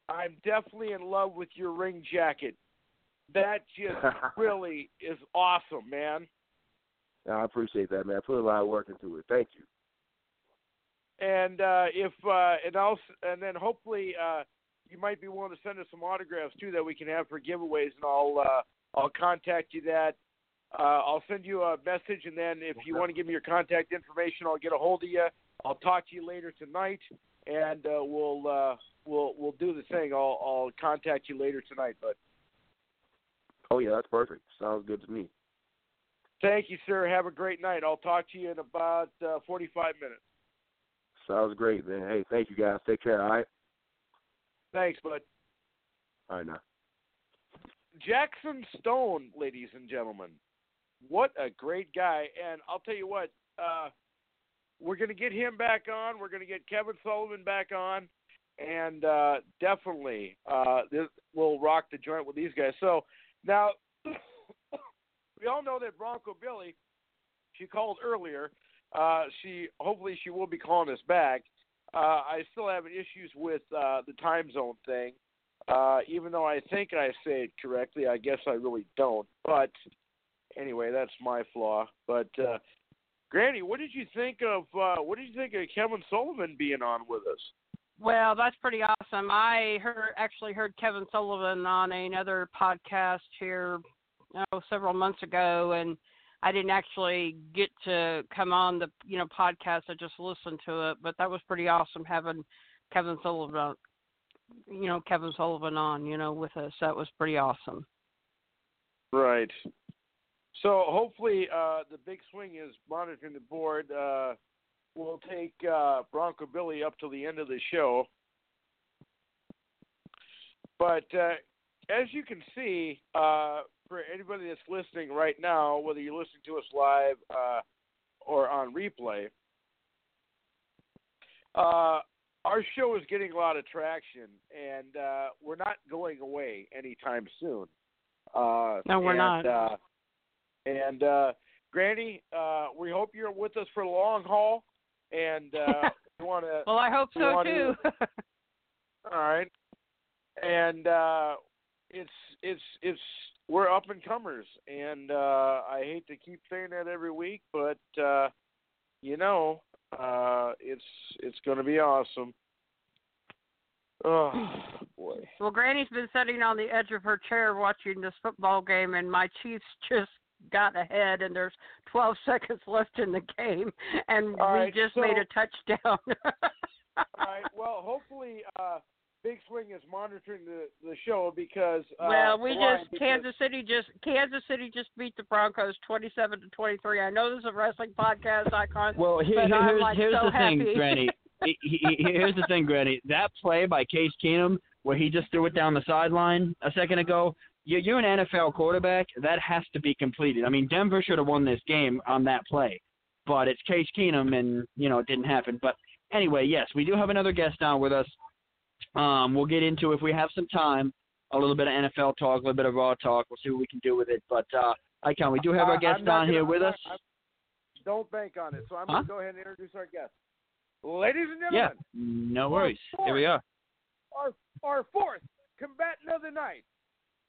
I'm definitely in love with your ring jacket. That just really is awesome, man. I appreciate that, man. I put a lot of work into it. Thank you. And uh, if uh, and also and then hopefully uh, you might be willing to send us some autographs too that we can have for giveaways, and I'll uh, I'll contact you that. Uh, I'll send you a message, and then if you want to give me your contact information, I'll get a hold of you. I'll talk to you later tonight, and uh, we'll uh, we'll we'll do the thing. I'll I'll contact you later tonight, but Oh yeah, that's perfect. Sounds good to me. thank you, sir. Have a great night. I'll talk to you in about uh, 45 minutes. Sounds great, man. Hey, thank you guys. Take care, all right? Thanks, bud. All right now. Jackson Stone, ladies and gentlemen. What a great guy. And I'll tell you what, uh, we're going to get him back on. We're going to get Kevin Sullivan back on. And uh, definitely, uh, this will rock the joint with these guys. So now, we all know that Bronco Billy, she called earlier. Uh, she hopefully she will be calling us back. Uh, I still have issues with uh, the time zone thing. Uh, even though I think I say it correctly, I guess I really don't. But anyway, that's my flaw. But uh, Granny, what did you think of uh, what did you think of Kevin Sullivan being on with us? Well, that's pretty awesome. I heard actually heard Kevin Sullivan on another podcast here oh, several months ago, and I didn't actually get to come on the you know podcast. I just listened to it, but that was pretty awesome having Kevin Sullivan, you know Kevin Sullivan on, you know, with us. That was pretty awesome. Right. So hopefully uh, the big swing is monitoring the board. Uh, we'll take uh, Bronco Billy up till the end of the show. But uh, as you can see, uh, for anybody that's listening right now, whether you're listening to us live uh, or on replay, uh, our show is getting a lot of traction, and uh, we're not going away anytime soon. Uh, No, we're and, not. Uh, and uh, Granny, uh, we hope you're with us for the long haul, and uh, we want to. Well, I hope so want too. all right, and uh, it's it's it's we're up and comers, and uh, I hate to keep saying that every week, but uh, you know, uh, it's it's going to be awesome. Oh boy. Well, Granny's been sitting on the edge of her chair watching this football game, and my Chiefs just got ahead, and there's 12 seconds left in the game, and All we right, just so- made a touchdown. All right. Well, hopefully, uh, Big Swing is monitoring the the show because. Uh, well, we why? just Because- Kansas City just Kansas City just beat the Broncos 27 to 23. I know this is a wrestling podcast, icon. Well, here, but here- I'm here's like here's so the thing, happy. Granny. He- he- he- here's the thing, Granny. That play by Case Keenum, where he just threw it down the sideline a second ago, you- you're an NFL quarterback. That has to be completed. I mean, Denver should have won this game on that play, but it's Case Keenum, and you know it didn't happen. But anyway, yes, we do have another guest on with us. Um, we'll get into if we have some time, a little bit of NFL talk, a little bit of raw talk. We'll see what we can do with it. But uh, Icon, we do have our guest on gonna- here with I'm us. not- I'm- don't bank on it. So I'm Huh? going to go ahead and introduce our guest. Ladies and gentlemen. Yeah, no worries. Here we are. our our fourth combatant of the night.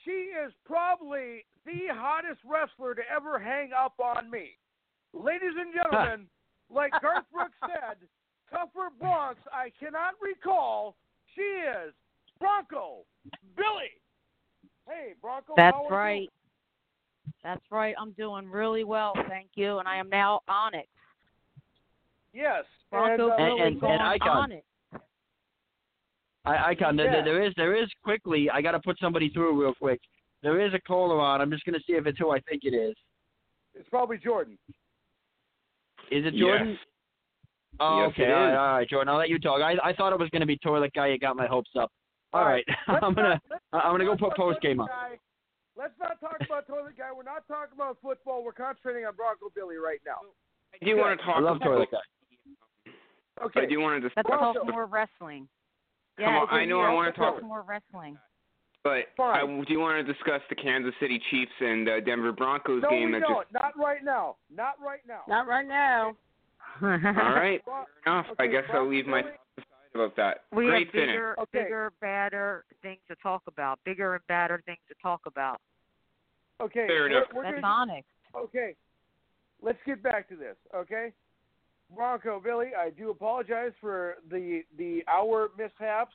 She is probably the hottest wrestler to ever hang up on me. Ladies and gentlemen, like Garth Brooks said, tougher Bronx. I cannot recall. She is Bronco Billy. Hey, Bronco. That's how are you? right. That's right. I'm doing really well, thank you, and I am now Onyx. Yes. Bronco and, uh, Billy And- and- going and Icon. Onyx. I, Icon, there, Yeah. there is there is quickly. I got to put somebody through real quick. There is a caller on. I'm just going to see if it's who I think it is. It's probably Jordan. Is it Jordan? Yes. Jordan? Oh, Yes, okay. All right, all right, Jordan. I'll let you talk. I I thought it was going to be toilet guy. You got my hopes up. All All right. Let's I'm gonna not- I'm gonna go put talk post game up. Let's not talk about toilet guy. We're not talking about football. We're concentrating on Bronco Billy right now. I do want to talk I love about toilet guy. Okay. I do want to Let's discuss, talk more wrestling. Come Yeah, on, I know I wanna talk- more wrestling. but Fine. I do want to discuss the Kansas City Chiefs and uh, Denver Broncos No, game we don't. just. Not right now. Not right now. Not right now. All right, fair enough. I Okay, guess I'll leave my Billy- thoughts aside about that. we Great have bigger, Okay. bigger, badder things to talk about. Bigger and badder things to talk about. Okay. Fair we're- enough. We're That's gonna, okay. Let's get back to this. Okay. Bronco Billy, I do apologize for the the hour mishaps,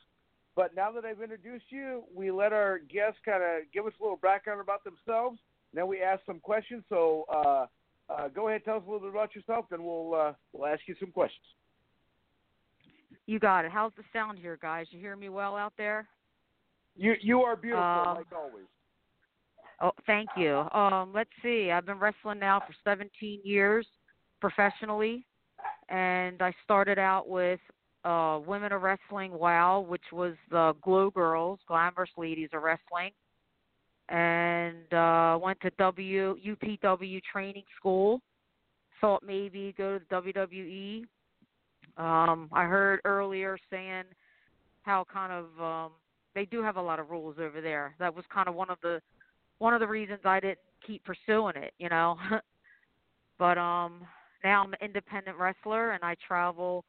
but now that I've introduced you, we let our guests kind of give us a little background about themselves. Then we ask some questions. So uh, uh, go ahead, tell us a little bit about yourself, then we'll uh, we'll ask you some questions. You got it. How's the sound here, guys? You hear me well out there? You you are beautiful Um, like always. Oh, thank you. Um, let's see. I've been wrestling now for 17 years professionally, and I started out with uh, Women of Wrestling WOW, which was the Glow Girls, Glamorous Ladies of Wrestling, and uh, went to W UPW training school. Thought maybe go to the WWE. Um, I heard earlier saying how kind of um, they do have a lot of rules over there. That was kind of one of the one of the reasons I didn't keep pursuing it, you know. but um now I'm an independent wrestler and I travel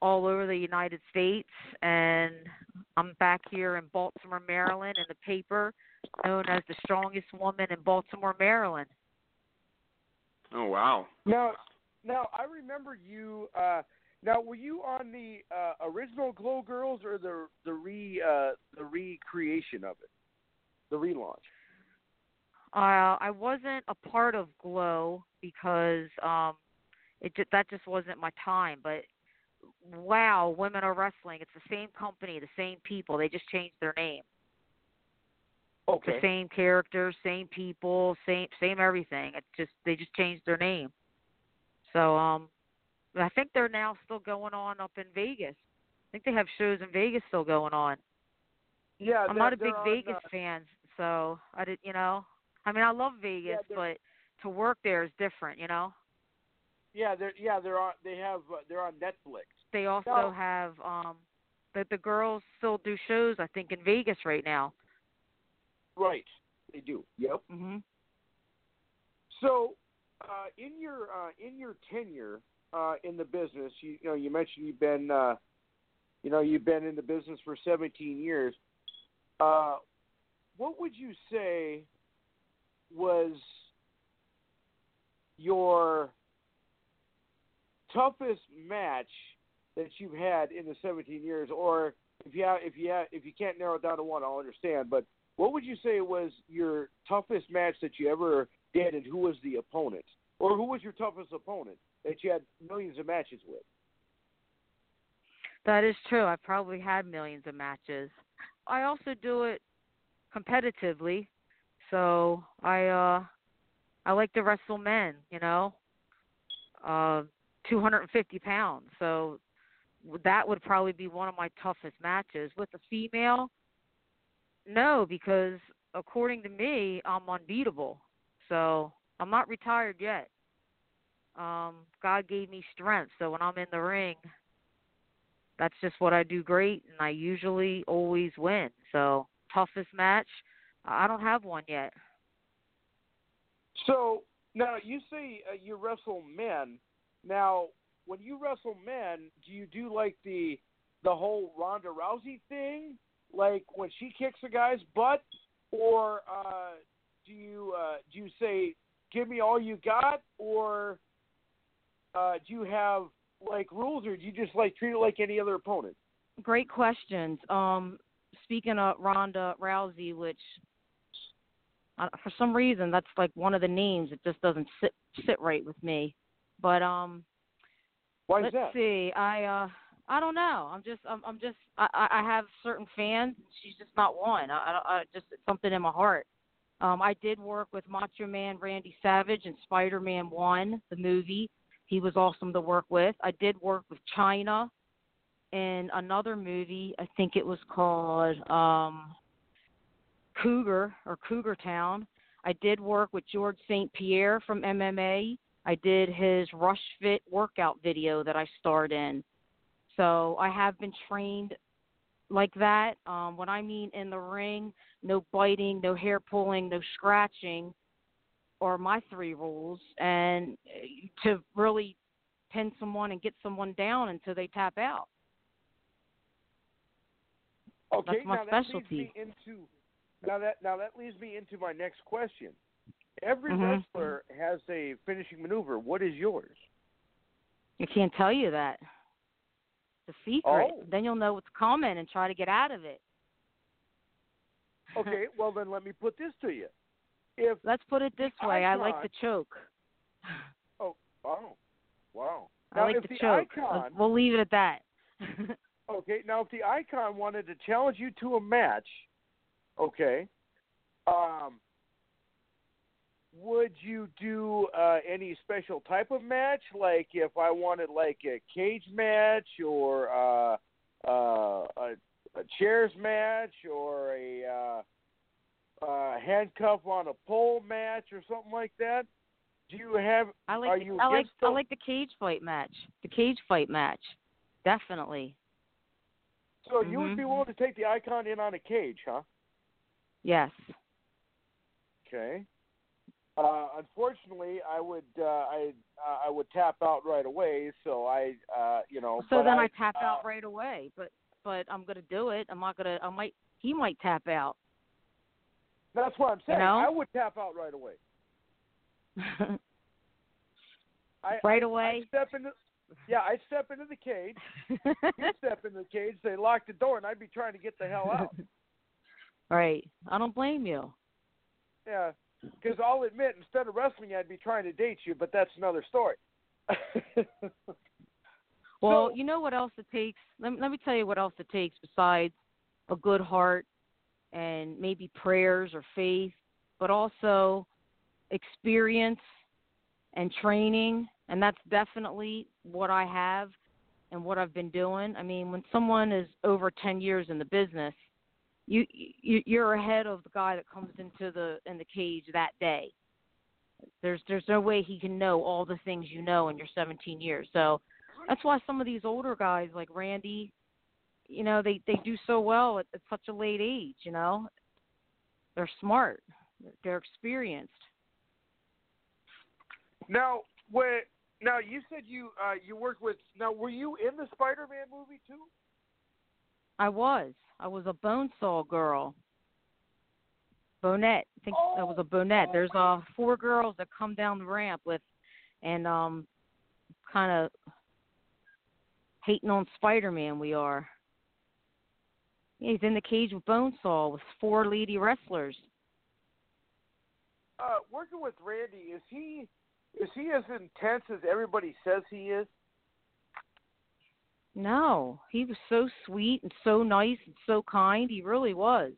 all over the United States and I'm back here in Baltimore, Maryland in the paper known as the strongest woman in Baltimore, Maryland. Oh wow. Now, now I remember you. Uh, now, were you on the uh, original Glow Girls or the the re uh, the recreation of it, the relaunch? Uh I wasn't a part of Glow because um it just, that just wasn't my time, but wow, Women Are Wrestling, it's the same company, the same people. They just changed their name. Okay. the same characters, same people, same same everything. It's just they just changed their name. So um I think they're now still going on up in Vegas. I think they have shows in Vegas still going on. Yeah, I'm not a big on, Vegas uh, fan, so I did you know. I mean I love Vegas, they're- but to work there is different, you know. yeah, they're yeah they're on. They have uh, they're on Netflix. They also No. have um the the girls still do shows I think in Vegas right now. Right. They do. Yep. Mhm. So, uh, in your uh, in your tenure uh, in the business, you, you know, you mentioned you've been, uh, you know, you've been in the business for 17 years. Uh, what would you say was your toughest match that you've had in the 17 years, or if you have, if you have, if you can't narrow it down to one, I'll understand. But what would you say was your toughest match that you ever did, and who was the opponent, or who was your toughest opponent that you had millions of matches with? That is true. I probably had millions of matches. I also do it competitively. So I uh I like to wrestle men, you know. Uh 250 pounds. So that would probably be one of my toughest matches with a female. No, because according to me, I'm unbeatable. So I'm not retired yet. Um God gave me strength. So when I'm in the ring, that's just what I do great, and I usually always win. So toughest match, I don't have one yet. So now you say uh, you wrestle men. Now, when you wrestle men, do you do like the the whole Ronda Rousey thing, like when she kicks a guy's butt, or uh, do you uh, do you say give me all you got, or uh, do you have like rules, or do you just like treat it like any other opponent? Great questions. Um, speaking of Ronda Rousey, which uh, for some reason that's like one of the names that just doesn't sit sit right with me. But um, Why let's is that? see. I uh, I don't know. I'm just I'm, I'm just I, I have certain fans. She's just not one. I, I, I just it's something in my heart. Um, I did work with Macho Man Randy Savage in Spider Man One, the movie. He was awesome to work with. I did work with Chyna in another movie. I think it was called um, Cougar or Cougar Town. I did work with George St. Pierre from MMA. I did his Rush Fit workout video that I starred in. So I have been trained like that. Um, when I mean in the ring, no biting, no hair pulling, no scratching, are my three rules. And uh, to really pin someone and get someone down until they tap out. Okay, That's my now that specialty. leads me into now that now that leads me into my next question. Every Mhm. wrestler has a finishing maneuver. What is yours? I can't tell you that. A secret. Oh. Then you'll know what's coming and try to get out of it. Okay, well then let me put this to you. If Let's put it this way. I like icon- the choke. oh wow wow I like the the choke. icon We'll leave it at that. okay now if the icon wanted to challenge you to a match, okay, um, would you do uh, any special type of match? Like if I wanted like a cage match or uh, uh, a, a chairs match or a uh, uh, handcuff on a pole match or something like that? Do you have? I like are the, you I like I like the cage fight match. The cage fight match. Definitely. So you would be Mhm. willing to take the icon in on a cage, huh? Yes. Okay. Uh, unfortunately, I would uh, I uh, I would tap out right away. So I uh, you know. So then I, I tap uh, out right away. But but I'm gonna do it. I'm not gonna I might he might tap out. That's what I'm saying. know? I would tap out right away. I, Right I, away? I step into. Yeah, I step into the cage. you step into the cage. They lock the door, and I'd be trying to get the hell out. right. I don't blame you. Yeah, because I'll admit, instead of wrestling, I'd be trying to date you, but that's another story. Well, So- you know what else it takes? Let me, let me tell you what else it takes besides a good heart and maybe prayers or faith, but also experience and training. And that's definitely what I have and what I've been doing. I mean, when someone is over 10 years in the business, you, you you're ahead of the guy that comes into the in the cage that day. There's there's no way he can know all the things you know in your 17 years. So that's why some of these older guys like Randy, you know, they they do so well at, at such a late age. You know, they're smart, they're experienced. Now, where now you said you uh, you worked with. Now, were you in the Spider-Man movie too? I was I was a bone saw girl. Bonette, I think that was a bonette. There's uh four girls that come down the ramp with, and um, kind of hating on Spider-Man. We are. Yeah, he's in the cage with Bonesaw with four lady wrestlers. Uh, working with Randy, is he is he as intense as everybody says he is? No, he was so sweet and so nice and so kind. He really was.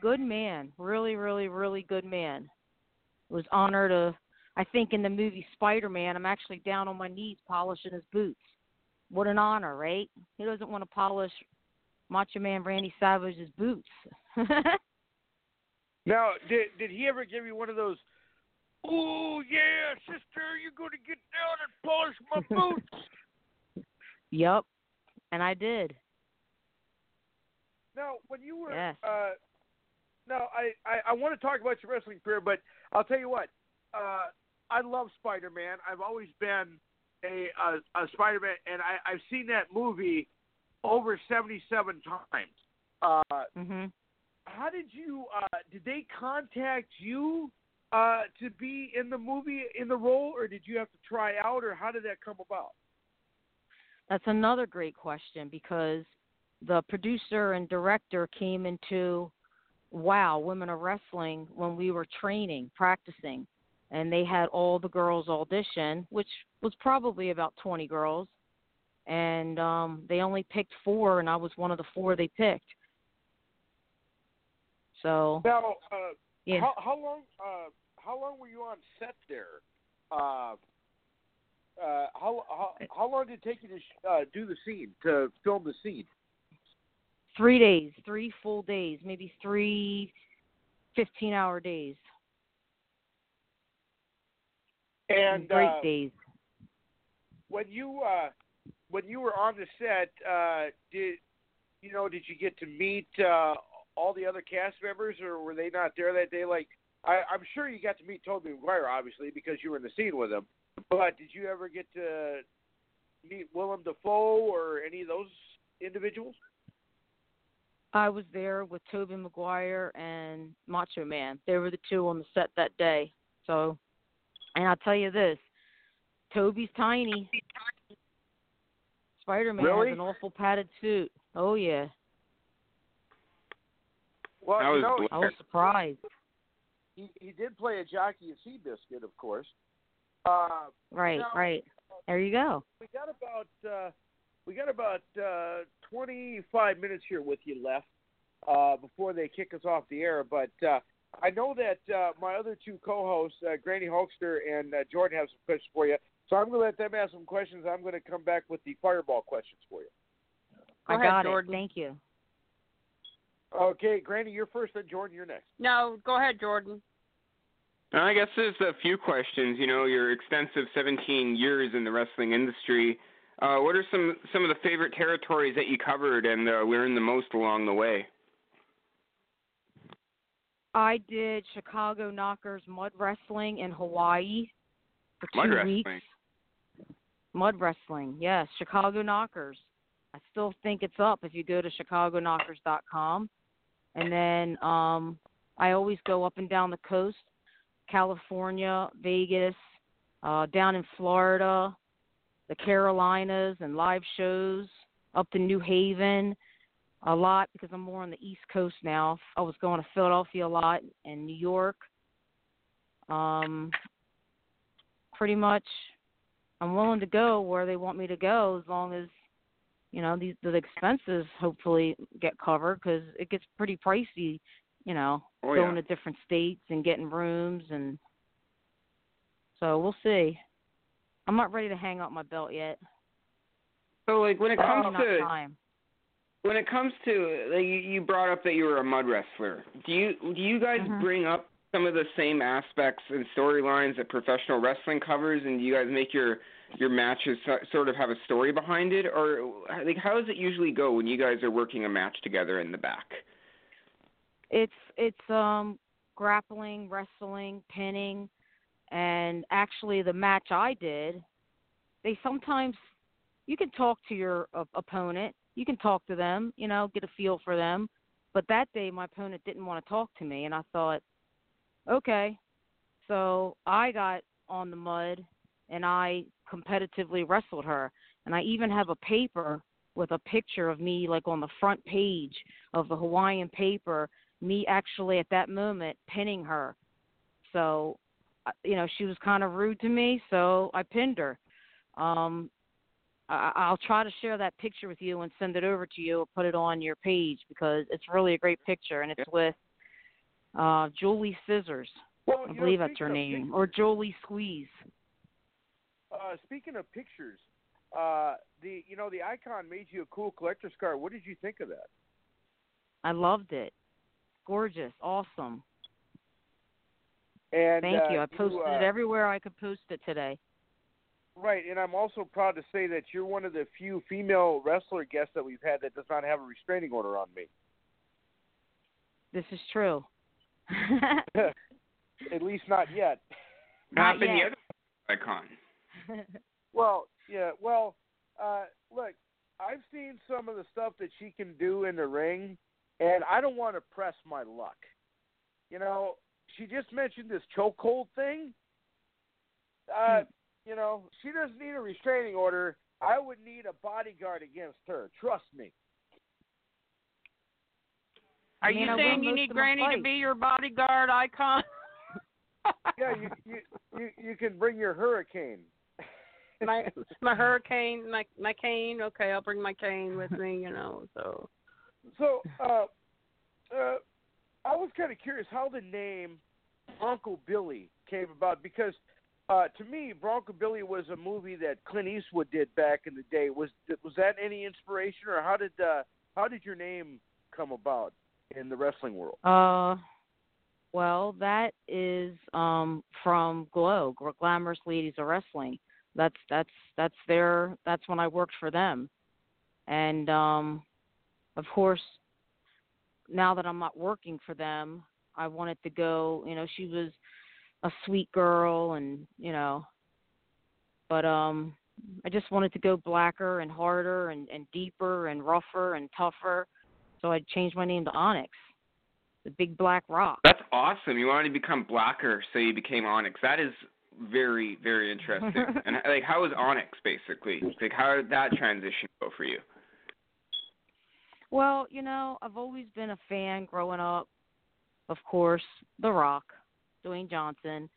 Good man. Really, really, really good man. It was honor to uh, I think in the movie Spider Man I'm actually down on my knees polishing his boots. What an honor, right? He doesn't want to polish Macho Man Randy Savage's boots. Now, did did he ever give you one of those? Oh yeah, sister, you're going to get down and polish my boots. Yep. And I did. now, when you were, Yes. uh, now I, I I want to talk about your wrestling career, but I'll tell you what. Uh, I love Spider-Man. I've always been a a, a Spider-Man, and I I've seen that movie over seventy-seven times. Uh, Mhm. how did you uh did they contact you uh, to be in the movie in the role, or did you have to try out, or how did that come about? That's another great question because the producer and director came into Wow Women of Wrestling when we were training, practicing, and they had all the girls audition, which was probably about 20 girls, and um, they only picked four, and I was one of the four they picked. So Now, uh, yeah, how, how long? Uh, how long were you on set there? Uh, uh, how, how how long did it take you to sh- uh, do the scene to film the scene? three days, three full days, maybe three 15-hour days. And great uh, days. when you uh, when you were on the set, uh, did you know? Did you get to meet uh, all the other cast members, or were they not there that day? Like, I, I'm sure you got to meet Tobey Maguire, obviously, because you were in the scene with him. But did you ever get to meet Willem Dafoe or any of those individuals? I was there with Tobey Maguire and Macho Man. They were the two on the set that day. So, and I'll tell you this, Tobey's tiny. Spider Man Really? has an awful padded suit. Oh yeah, Well, I you was know. I was surprised. he he did play a jockey in Seabiscuit, of course. Uh, Right, Now- right. There you go. we got about uh, we got about uh, 25 minutes here with you left uh, before they kick us off the air. But uh, I know that uh, my other two co-hosts, uh, Granny Hulkster and uh, Jordan, have some questions for you. So I'm going to let them ask some questions. I'm going to come back with the fireball questions for you. Go I ahead, got Jordan. it. Thank you. Okay, Granny, you're first, then Jordan, you're next. No, go ahead, Jordan. I guess there's a few questions. You know, your extensive 17 years in the wrestling industry. Uh, what are some some of the favorite territories that you covered and uh, learned the most along the way? I did Chicago Knockers mud wrestling in Hawaii for two Mud wrestling. weeks. Mud wrestling, yes, Chicago Knockers. I still think it's up if you go to chicagoKnockers.com. And then um I always go up and down the coast, California, Vegas, uh down in Florida, the Carolinas and live shows, up to New Haven a lot because I'm more on the East Coast now. I was going to Philadelphia a lot and New York. Um pretty much I'm willing to go where they want me to go as long as you know these the expenses hopefully get covered because it gets pretty pricey you know Oh, going yeah. to different states and getting rooms and so we'll see i'm not ready to hang up my belt yet So, like, when it comes to time when it comes to like, you, you brought up that you were a mud wrestler. Do you do you guys Mhm. bring up some of the same aspects and storylines that professional wrestling covers, and do you guys make your your matches sort of have a story behind it, or like how does it usually go when you guys are working a match together in the back? It's it's um grappling wrestling pinning and actually the match i did they sometimes you can talk to your uh, opponent you can talk to them you know get a feel for them but that day my opponent didn't want to talk to me and i thought okay. So i got on the mud and i competitively wrestled her and i even have a paper with a picture of me like on the front page of the hawaiian paper me actually at that moment pinning her. So, uh, you know, she was kind of rude to me, so I pinned her. Um, I, I'll try to share that picture with you and send it over to you or put it on your page because it's really a great picture and it's with uh Julie Scissors. Well, I you know, believe that's her name. pictures- Or Jolie Squeeze. Uh, speaking of pictures, uh, the you know the icon made you a cool collector's card. What did you think of that? I loved it. Gorgeous, awesome. And Thank uh, you. I posted uh, it everywhere I could post it today. Right, and I'm also proud to say that you're one of the few female wrestler guests that we've had that does not have a restraining order on me. This is true. At least not yet. Not Not been the yet. other icon. Well, yeah. Well, uh, look, I've seen some of the stuff that she can do in the ring, and I don't want to press my luck. You know, she just mentioned this chokehold thing. Uh, you know, she doesn't need a restraining order. I would need a bodyguard against her. Trust me. Are I mean, you saying you need Granny to be your bodyguard icon? Yeah, you you you, you can bring your hurricane. my my hurricane, my my cane. Okay, I'll bring my cane with me. You know, so So, uh, uh, I was kind of curious how the name Uncle Billy came about because, uh, to me, Bronco Billy was a movie that Clint Eastwood did back in the day. Was was that any inspiration, or how did uh, how did your name come about in the wrestling world? Uh, well, that is um from Glow, Glamorous Ladies of Wrestling. That's that's that's their that's when I worked for them, and um, of course, now that I'm not working for them, I wanted to go. You know, she was a sweet girl, and you know, but um, I just wanted to go blacker and harder and and deeper and rougher and tougher. So I changed my name to Onyx the big black rock. That's awesome. You wanted to become blacker, so you became Onyx. That is very, very interesting. and like, how was Onyx basically? Like, how did that transition go for you? Well, you know, I've always been a fan growing up. Of course, The Rock, Dwayne Johnson.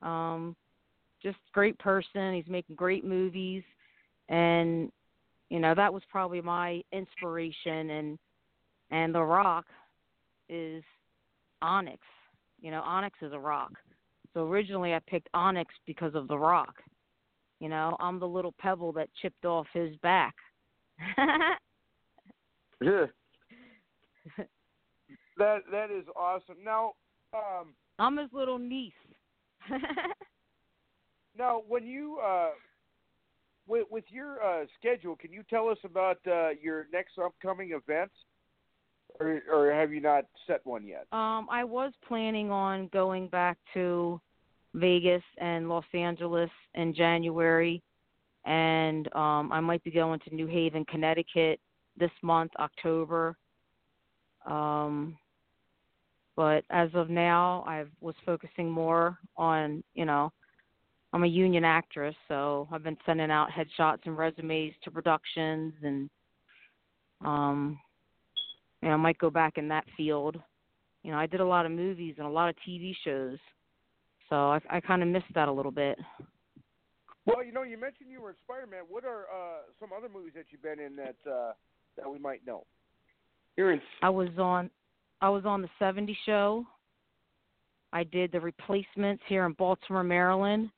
Um, just great person. He's making great movies, and you know that was probably my inspiration. And and The Rock is Onyx. You know, Onyx is a rock. So originally I picked Onyx because of The Rock. You know, I'm the little pebble that chipped off his back. Yeah. that that is awesome. Now, um, I'm his little niece. now when you uh, with with your uh, schedule, can you tell us about uh, your next upcoming events, or or have you not set one yet? Um, I was planning on going back to Vegas and Los Angeles in January, and um, I might be going to New Haven, Connecticut this month, October. Um, but as of now, I was focusing more on, you know, I'm a union actress, so I've been sending out headshots and resumes to productions, and um, you know, I might go back in that field. You know, I did a lot of movies and a lot of TV shows, so I, I kind of missed that a little bit. Well, you know, you mentioned you were in Spider-Man. What are uh, some other movies that you've been in that uh, that we might know? You're in. I was on, I was on the '70 Show. I did the replacements here in Baltimore, Maryland.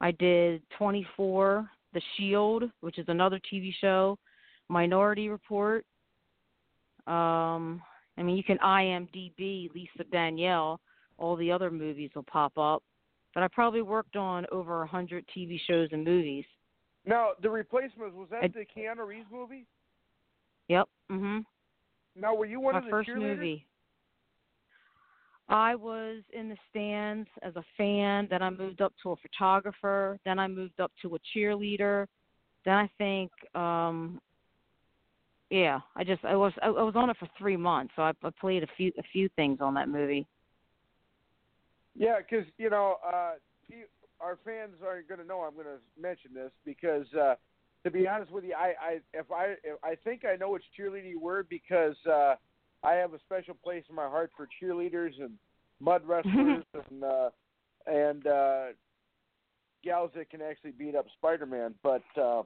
I did 24, The Shield, which is another TV show. Minority Report. Um, I mean, you can IMDb Lisa Danielle. All the other movies will pop up. But I probably worked on over a 100 TV shows and movies. Now, the replacements was that I- the Keanu Reeves movie? Yep. Mhm. Now, were you one My of the first cheerleaders? movie. I was in the stands as a fan. Then I moved up to a photographer. Then I moved up to a cheerleader. Then I think, um, yeah, I just I was I, I was on it for three months. So I, I played a few a few things on that movie. Yeah, because you know, uh, our fans aren't going to know I'm going to mention this because, uh, to be honest with you, I, I if I if I think I know which cheerleader you were because uh, I have a special place in my heart for cheerleaders and mud wrestlers and uh, and uh, gals that can actually beat up Spider-Man. But uh,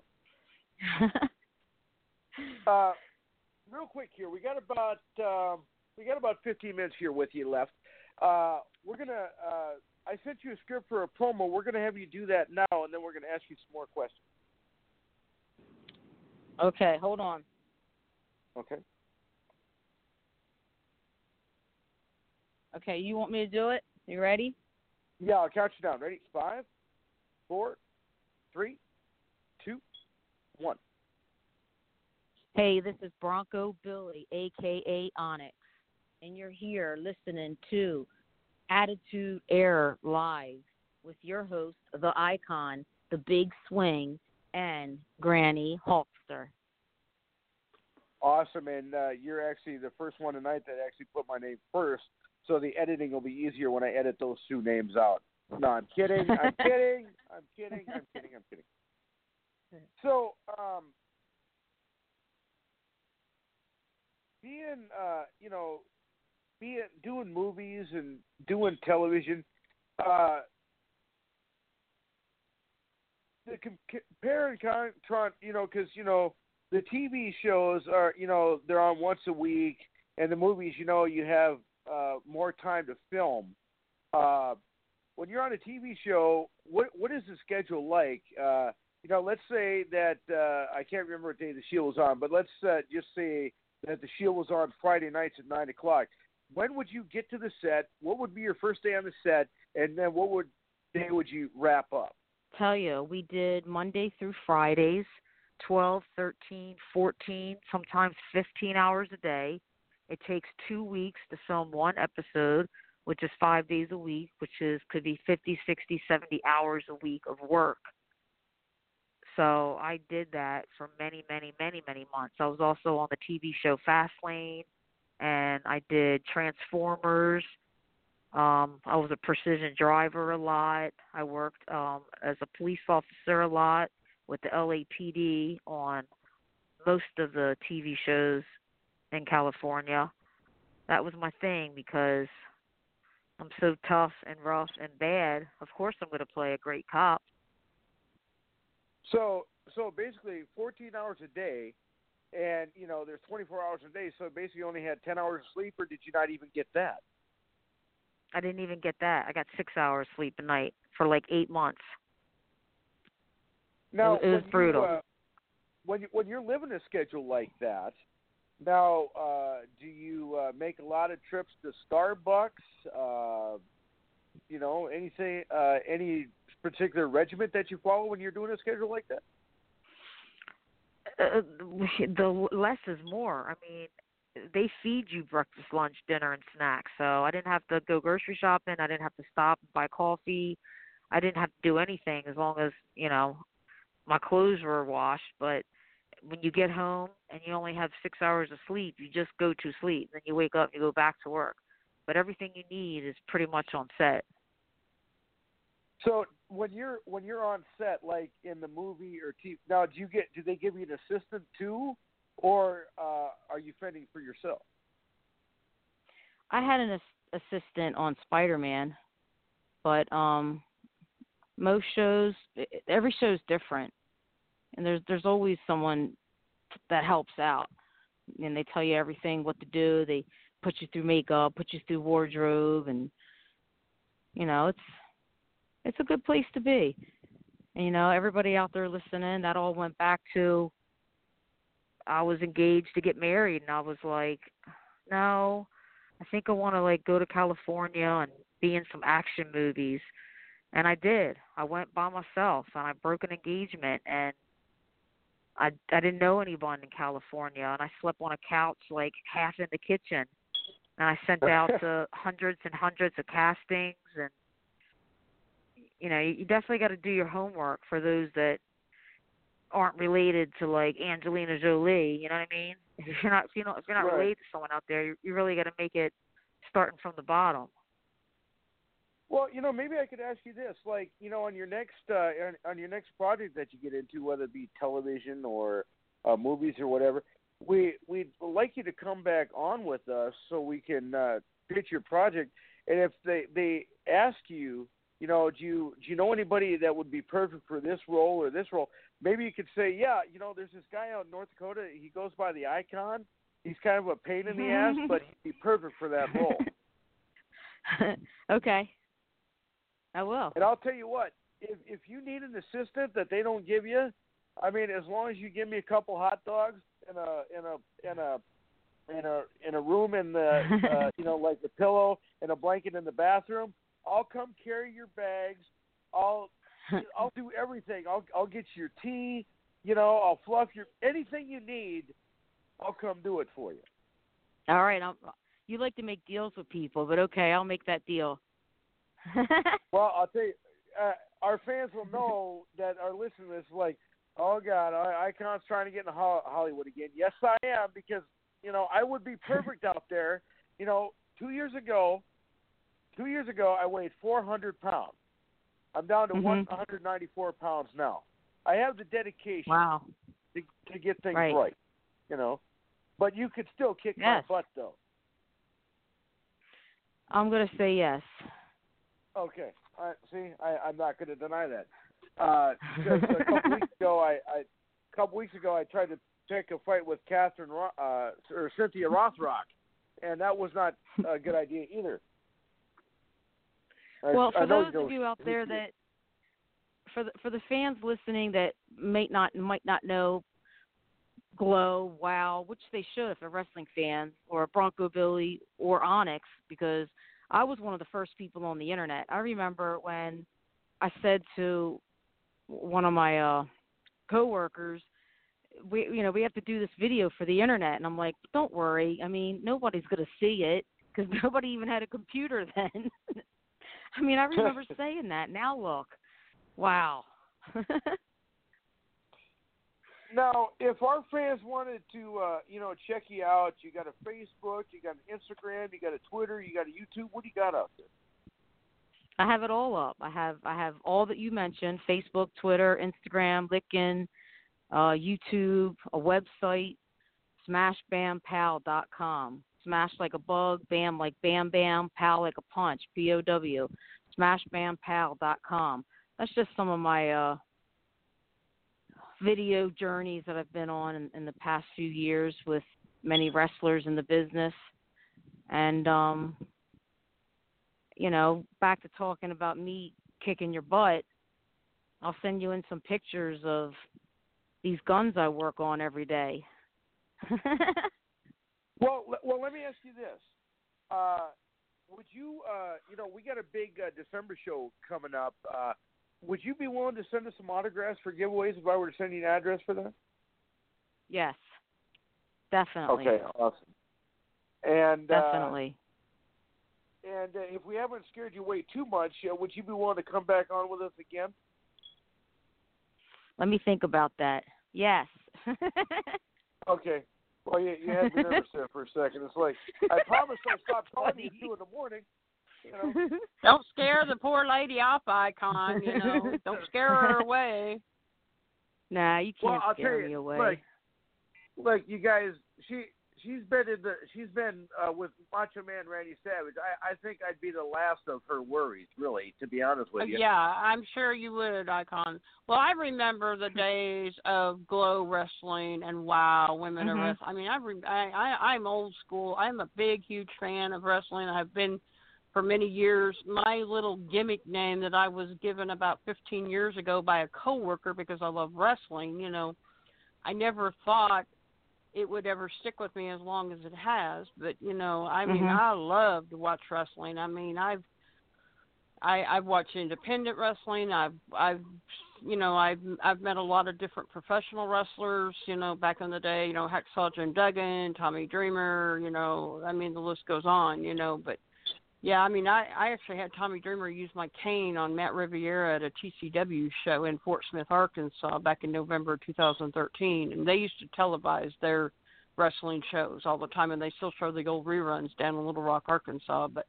uh, real quick here, we got about um, we got about 15 minutes here with you left. Uh, we're gonna. Uh, I sent you a script for a promo. We're gonna have you do that now, and then we're gonna ask you some more questions. Okay, hold on. Okay. Okay, you want me to do it? You ready? Yeah, I'll count you down. Ready? Five, four, three, two, one. Hey, this is Bronco Billy, aka Onyx, and you're here listening to Attitude Era Live with your host, the icon, the big swing, and Granny Hulkster. Awesome, and uh, you're actually the first one tonight that actually put my name first. so the editing will be easier when I edit those two names out. No, I'm kidding. I'm kidding. I'm kidding. I'm kidding. I'm kidding. So, um, being, uh, you know, being doing movies and doing television, uh, the com- compare and contrast, you know, because you know the TV shows are, you know, they're on once a week, and the movies, you know, you have uh, more time to film. Uh, when you're on a TV show, what what is the schedule like? Uh, you know, let's say that uh, I can't remember what day the Shield was on, but let's uh, just say that the Shield was on Friday nights at nine o'clock. When would you get to the set? What would be your first day on the set, and then what would day would you wrap up? Tell you, we did Monday through Fridays, 12, 13, 14, sometimes 15 hours a day. It takes two weeks to film one episode, which is five days a week, which is could be 50, 60, 70 hours a week of work. So I did that for many, many, many, many months. I was also on the TV show Fastlane, and I did Transformers. Um, I was a precision driver a lot. I worked um, as a police officer a lot with the LAPD on most of the TV shows in California. That was my thing because I'm so tough and rough and bad. Of course, I'm going to play a great cop. So, so basically, 14 hours a day, and you know, there's 24 hours a day. So basically, you only had 10 hours of sleep, or did you not even get that? I didn't even get that. I got six hours sleep a night for like eight months. No, it, was brutal. You, uh, when you, when you're living a schedule like that, now uh, do you uh, make a lot of trips to Starbucks? Uh, you know, anything, uh, any particular regiment that you follow when you're doing a schedule like that? Uh, the less is more. I mean, they feed you breakfast, lunch, dinner, and snacks. So I didn't have to go grocery shopping. I didn't have to stop and buy coffee. I didn't have to do anything as long as you know my clothes were washed. But when you get home and you only have six hours of sleep, you just go to sleep. Then you wake up, and you go back to work. But everything you need is pretty much on set. So when you're when you're on set, like in the movie or TV, now do you get do they give you an assistant too, or uh, are you fending for yourself? I had an ass- assistant on Spider-Man, but um most shows every show is different. And there's there's always someone that helps out. And they tell you everything what to do. They put you through makeup, put you through wardrobe and you know, it's it's a good place to be. And you know, everybody out there listening, that all went back to I was engaged to get married and I was like, no, I think I want to like go to California and be in some action movies. And I did. I went by myself and I broke an engagement and I I didn't know anyone in California and I slept on a couch like half in the kitchen. And I sent out to hundreds and hundreds of castings and you know, you definitely got to do your homework for those that aren't related to like Angelina Jolie. You know what I mean? If you're not, if you're not, if you're not Right. related to someone out there, you, you really got to make it starting from the bottom. Well, you know, maybe I could ask you this, like, you know, on your next uh, on, on your next project that you get into, whether it be television or uh, movies or whatever, we we'd like you to come back on with us so we can uh, pitch your project. And if they they ask you, you know, do you do you know anybody that would be perfect for this role or this role? Maybe you could say, yeah, you know, there's this guy out in North Dakota. He goes by the Icon. He's kind of a pain in the ass, but he'd be perfect for that role. okay. I will. And I'll tell you what, if if you need an assistant that they don't give you, I mean, as long as you give me a couple hot dogs in a in a in a in a in a room in the uh, you know like the pillow and a blanket in the bathroom, I'll come carry your bags. I'll I'll do everything. I'll I'll get you your tea. You know, I'll fluff your anything you need. I'll come do it for you. All right. I'll, you like to make deals with people, but okay, I'll make that deal. Well, I'll tell you, uh, our fans will know that are listening to this like, oh God, I- Icon's trying to get into Hollywood again. Yes, I am because you know I would be perfect out there. You know, two years ago two years ago I weighed 400 pounds. I'm down to Mhm. 194 pounds now. I have the dedication Wow. to, to get things Right. you know. But you could still kick Yes. my butt though. I'm gonna say yes. Okay. I see. I, I'm not going to deny that. Uh, a couple weeks ago, I, I a couple weeks ago I tried to pick a fight with Catherine uh, or Cynthia Rothrock, and that was not a good idea either. I- Well, for those of you out there that for the for the fans listening that may not might not know Glow, Wow, which they should if they're wrestling fans, or Bronco Billy or Onyx, because I was one of the first people on the internet. I remember when I said to one of my uh coworkers, we you know we have to do this video for the internet, and I'm like, don't worry. I mean, nobody's gonna see it because nobody even had a computer then. I mean, I remember saying that. Now look, wow. Now, if our fans wanted to, uh, you know, check you out, you got a Facebook, you got an Instagram, you got a Twitter, you got a YouTube. What do you got out there? I have it all up. I have I have all that you mentioned: Facebook, Twitter, Instagram, LinkedIn, uh, YouTube, a website, smashbampow.com. Smash like a bug, bam like bam bam, pow like a punch, P O W. Smashbampow.com. That's just some of my uh, video journeys that I've been on in, in the past few years with many wrestlers in the business, and um, you know, back to talking about me kicking your butt, I'll send you in some pictures of these guns I work on every day. Well, well, let me ask you this: uh, Would you, uh, you know, we got a big uh, December show coming up. Uh, would you be willing to send us some autographs for giveaways if I were to send you an address for that? yes, definitely. Okay, awesome. And uh, Definitely. and uh, if we haven't scared you away too much, uh, would you be willing to come back on with us again? Let me think about that. Yes. Okay. Oh, well, you, you had me nervous there for a second. It's like I promised I'd stop calling you at two in the morning. You know. Don't scare the poor lady off, Icon. You know, don't scare her away. nah, you can't well, I'll scare tell you, me away. Like, like you guys, she she's been in the she's been uh, with Macho Man Randy Savage. I I think I'd be the last of her worries, really, to be honest with you. Yeah, I'm sure you would, Icon. Well, I remember the days of Glow Wrestling and Wow Women Mhm. are Wrestling. I mean, I, re- I I I'm old school. I'm a big, huge fan of wrestling. I've been for many years. My little gimmick name that I was given about 15 years ago by a coworker because I love wrestling. You know, I never thought it would ever stick with me as long as it has. But you know, I mean, Mhm. I love to watch wrestling. I mean, I've I I've watched independent wrestling. I've I've you know I've I've met a lot of different professional wrestlers. You know, back in the day, you know Hacksaw Jim Duggan, Tommy Dreamer. You know, I mean the list goes on. You know, but yeah, I mean I I actually had Tommy Dreamer use my cane on Matt Riviera at a TCW show in Fort Smith, Arkansas, back in November 2013, and they used to televise their wrestling shows all the time, and they still show the old reruns down in Little Rock, Arkansas. But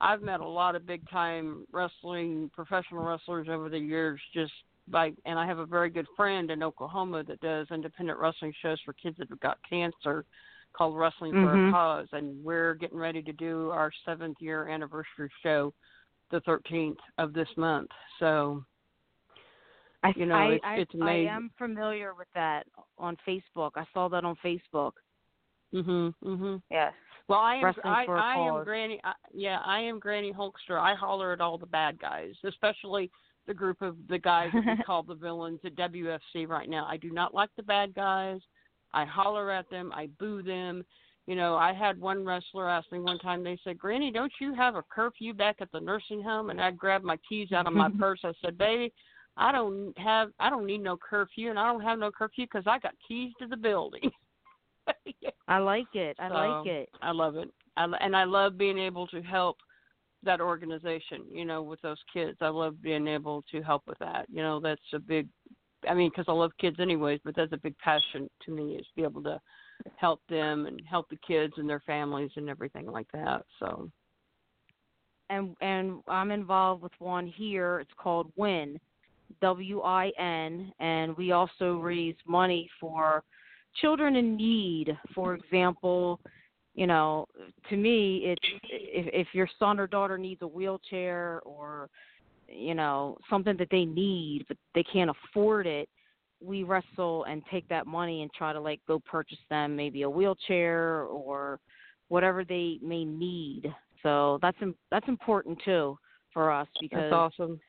I've met a lot of big time wrestling professional wrestlers over the years just by and I have a very good friend in Oklahoma that does independent wrestling shows for kids that have got cancer called Wrestling for Mhm. a Cause and we're getting ready to do our seventh year anniversary show the thirteenth of this month. So I, you know, I, it's- I, it's I am familiar with that on Facebook. I saw that on Facebook. mhm mhm. Yes. Well, I am Wrestling I, I am. Granny. I, yeah, I am Granny Hulkster. I holler at all the bad guys, especially the group of the guys that we call the villains at WFC right now. I do not like the bad guys. I holler at them. I boo them. You know, I had one wrestler ask me one time. They said, "Granny, don't you have a curfew back at the nursing home?" And I grabbed my keys out of my purse. I said, "Baby, I don't have. I don't need no curfew, and I don't have no curfew because I got keys to the building." I like it. I So, like it. I love it. I, and I love being able to help that organization, you know, with those kids. I love being able to help with that. You know, that's a big, I mean, because I love kids anyways, but that's a big passion to me is to be able to help them and help the kids and their families and everything like that. So, and and I'm involved with one here. It's called Win, W I N, and we also raise money for children in need. For example, you know, to me, it's if if your son or daughter needs a wheelchair or you know something that they need but they can't afford it we wrestle and take that money and try to like go purchase them maybe a wheelchair or whatever they may need. So that's that's important too for us because That's awesome.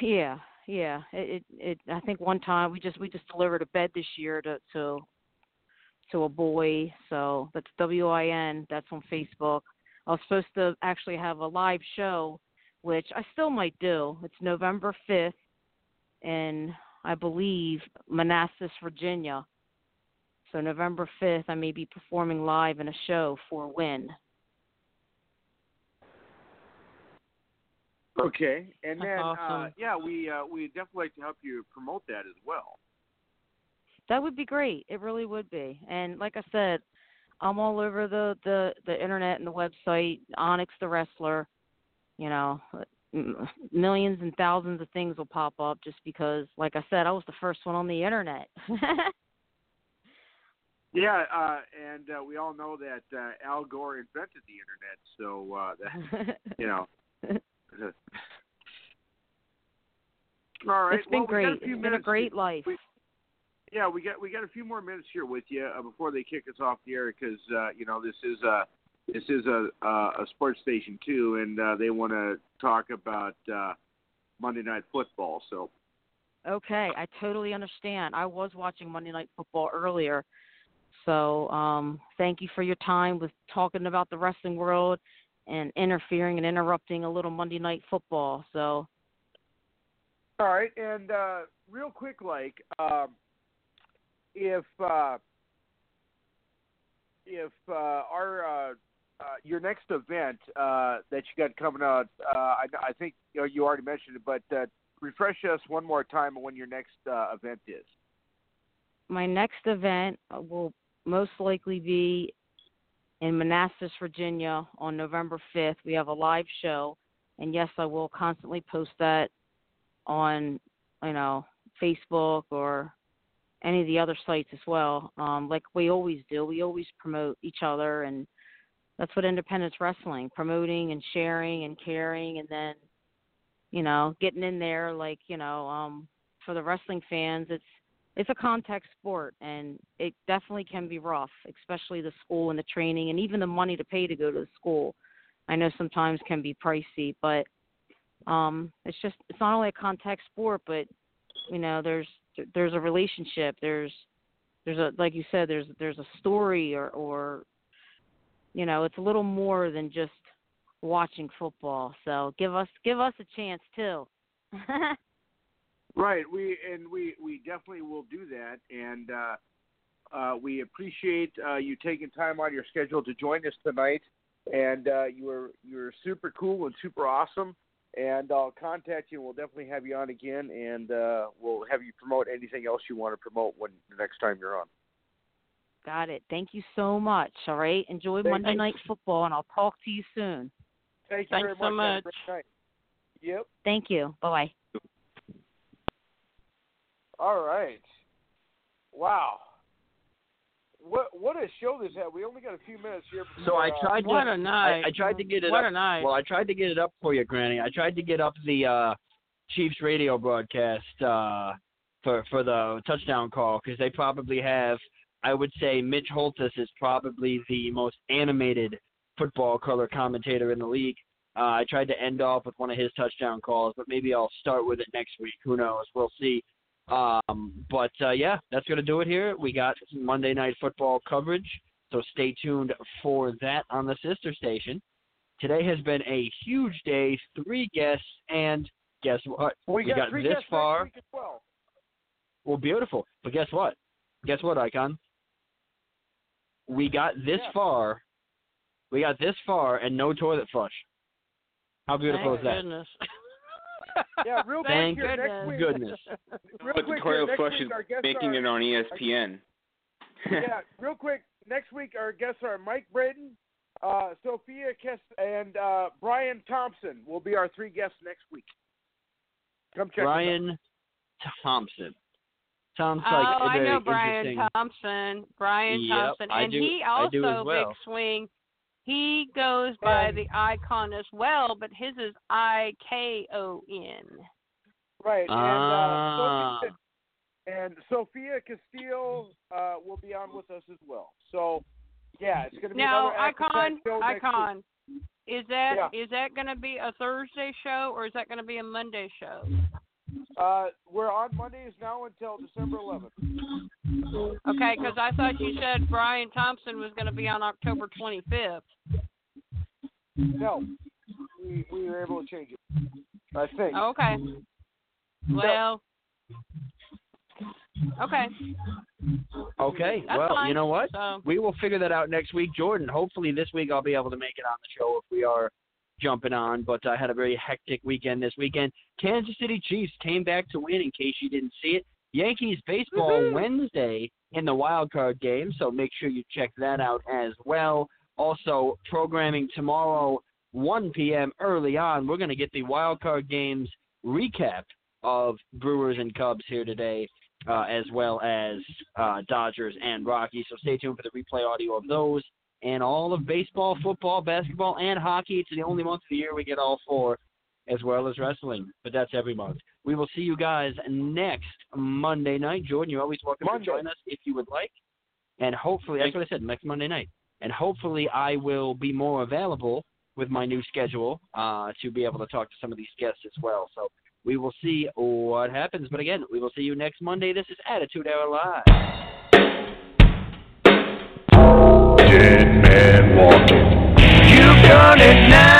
yeah yeah. It, it it i think one time we just we just delivered a bed this year to to to a boy. So that's w i n that's on facebook. I was supposed to actually have a live show which i still might do it's november 5th in i believe manassas virginia so november 5th i may be performing live in a show for win Okay, and That's then uh, yeah, we uh, we definitely like to help you promote that as well. That would be great. It really would be. And like I said, I'm all over the the the internet and the website. Onyx the wrestler. You know, millions and thousands of things will pop up just because, like I said, I was the first one on the internet. Yeah, uh, and uh, we all know that uh, Al Gore invented the internet, so uh, that you know. all right, it's been well, we got great. a few It's been a great life. we- Yeah, we got we got a few more minutes here with you uh, before they kick us off the air because uh, you know this is a this is a uh, a sports station too, and uh, they want to talk about uh, Monday Night Football. So Okay, I totally understand. I was watching Monday Night Football earlier. So, um, thank you for your time with talking about the wrestling world and interfering and interrupting a little Monday Night Football. So, All right, and uh, real quick, like, um, if uh, if uh, our uh, uh, your next event uh, that you got coming out, uh, I, I think you, know, you already mentioned it, but uh, refresh us one more time on when your next uh, event is. my next event will most likely be in Manassas, Virginia on November 5th. We have a live show, and yes, I will constantly post that on, you know, Facebook or any of the other sites as well. Um, like we always do, we always promote each other, and that's what Independence Wrestling, promoting and sharing and caring, and then, you know, getting in there. Like you know, um, for the wrestling fans, it's it's a contact sport and it definitely can be rough, especially the school and the training and even the money to pay to go to the school. I know sometimes can be pricey, but um it's just it's not only a contact sport, but you know, there's there's a relationship, there's there's a like you said there's there's a story or or you know, it's a little more than just watching football. So give us give us a chance too. Right. We and we we definitely will do that, and uh, uh, we appreciate uh, you taking time of your schedule to join us tonight. And uh, you were you were super cool and super awesome. And I'll contact you. and We'll definitely have you on again, and uh, we'll have you promote anything else you want to promote when the next time you're on. Got it. Thank you so much. All right. Enjoy Thank Monday you. Night Football, and I'll talk to you soon. Thank you Thanks very so much. Much. Yep. Thank you. Bye bye. All right. Wow. What what a show this had. We only got a few minutes here. So I before, uh, tried to. What a night. I, I tried to get it What up. a night. Well, I tried to get it up for you, Granny. I tried to get up the uh, Chiefs radio broadcast uh, for for the touchdown call because they probably have. I would say Mitch Holthus is probably the most animated football color commentator in the league. Uh, I tried to end off with one of his touchdown calls, but maybe I'll start with it next week. Who knows? We'll see. Um, but uh, yeah, that's going to do it here. We got Monday Night Football coverage, so stay tuned for that on the sister station. Today has been a huge day. Three guests, and guess what? We, got, three this guests far. next week as well. Well, beautiful. But guess what? Guess what, Icon? We got this Yeah. far. We got this far and no toilet flush. How beautiful Thank is that? goodness. Yeah, real quick Thank here next week. goodness. Real But the quick here, toilet next flush is our guests making are, it on ESPN. yeah, real quick. Next week our guests are Mike Braden, uh, Sophia Kess and uh, Brian Thompson will be our three guests next week. Come check them out. Brian Thompson. Sounds oh, like a I very know Brian interesting. Thompson. Brian Yep, Thompson, I and do- he I also do as well. big swing. He goes by And- the icon as well, but his is I K O N. Right. Ah. And, uh, Sophia, and Sophia Castile uh, will be on with us as well. So, yeah, it's going to be Now, icon, show next week. icon. Is that is Yeah. that going to be a Thursday show or is that going to be a Monday show? Uh, we're on Mondays now until December 11th. Okay, because I thought you said Brian Thompson was going to be on October 25th. No, we, we were able to change it. I think. Okay. Well. Okay. Okay. That's well, fine. you know what? So We will figure that out next week, Jordan. Hopefully this week I'll be able to make it on the show if we are jumping on. But I had a very hectic weekend this weekend. Kansas City Chiefs came back to win. In case you didn't see it, Yankees baseball Woohoo. Wednesday in the wild card game. So make sure you check that out as well. Also programming tomorrow 1 p.m. early on. We're going to get the wild card games recap of Brewers and Cubs here today, uh, as well as uh, Dodgers and Rockies. So stay tuned for the replay audio of those and all of baseball, football, basketball, and hockey. It's the only month of the year we get all four, as well as wrestling. But that's every month. We will see you guys next Monday night. Jordan, you're always welcome Monday. to join us if you would like. And hopefully, that's what I said, next Monday night. And hopefully, I will be more available with my new schedule uh, to be able to talk to some of these guests as well. So we will see what happens. But again, we will see you next Monday. This is Attitude Era Live. You've done it now.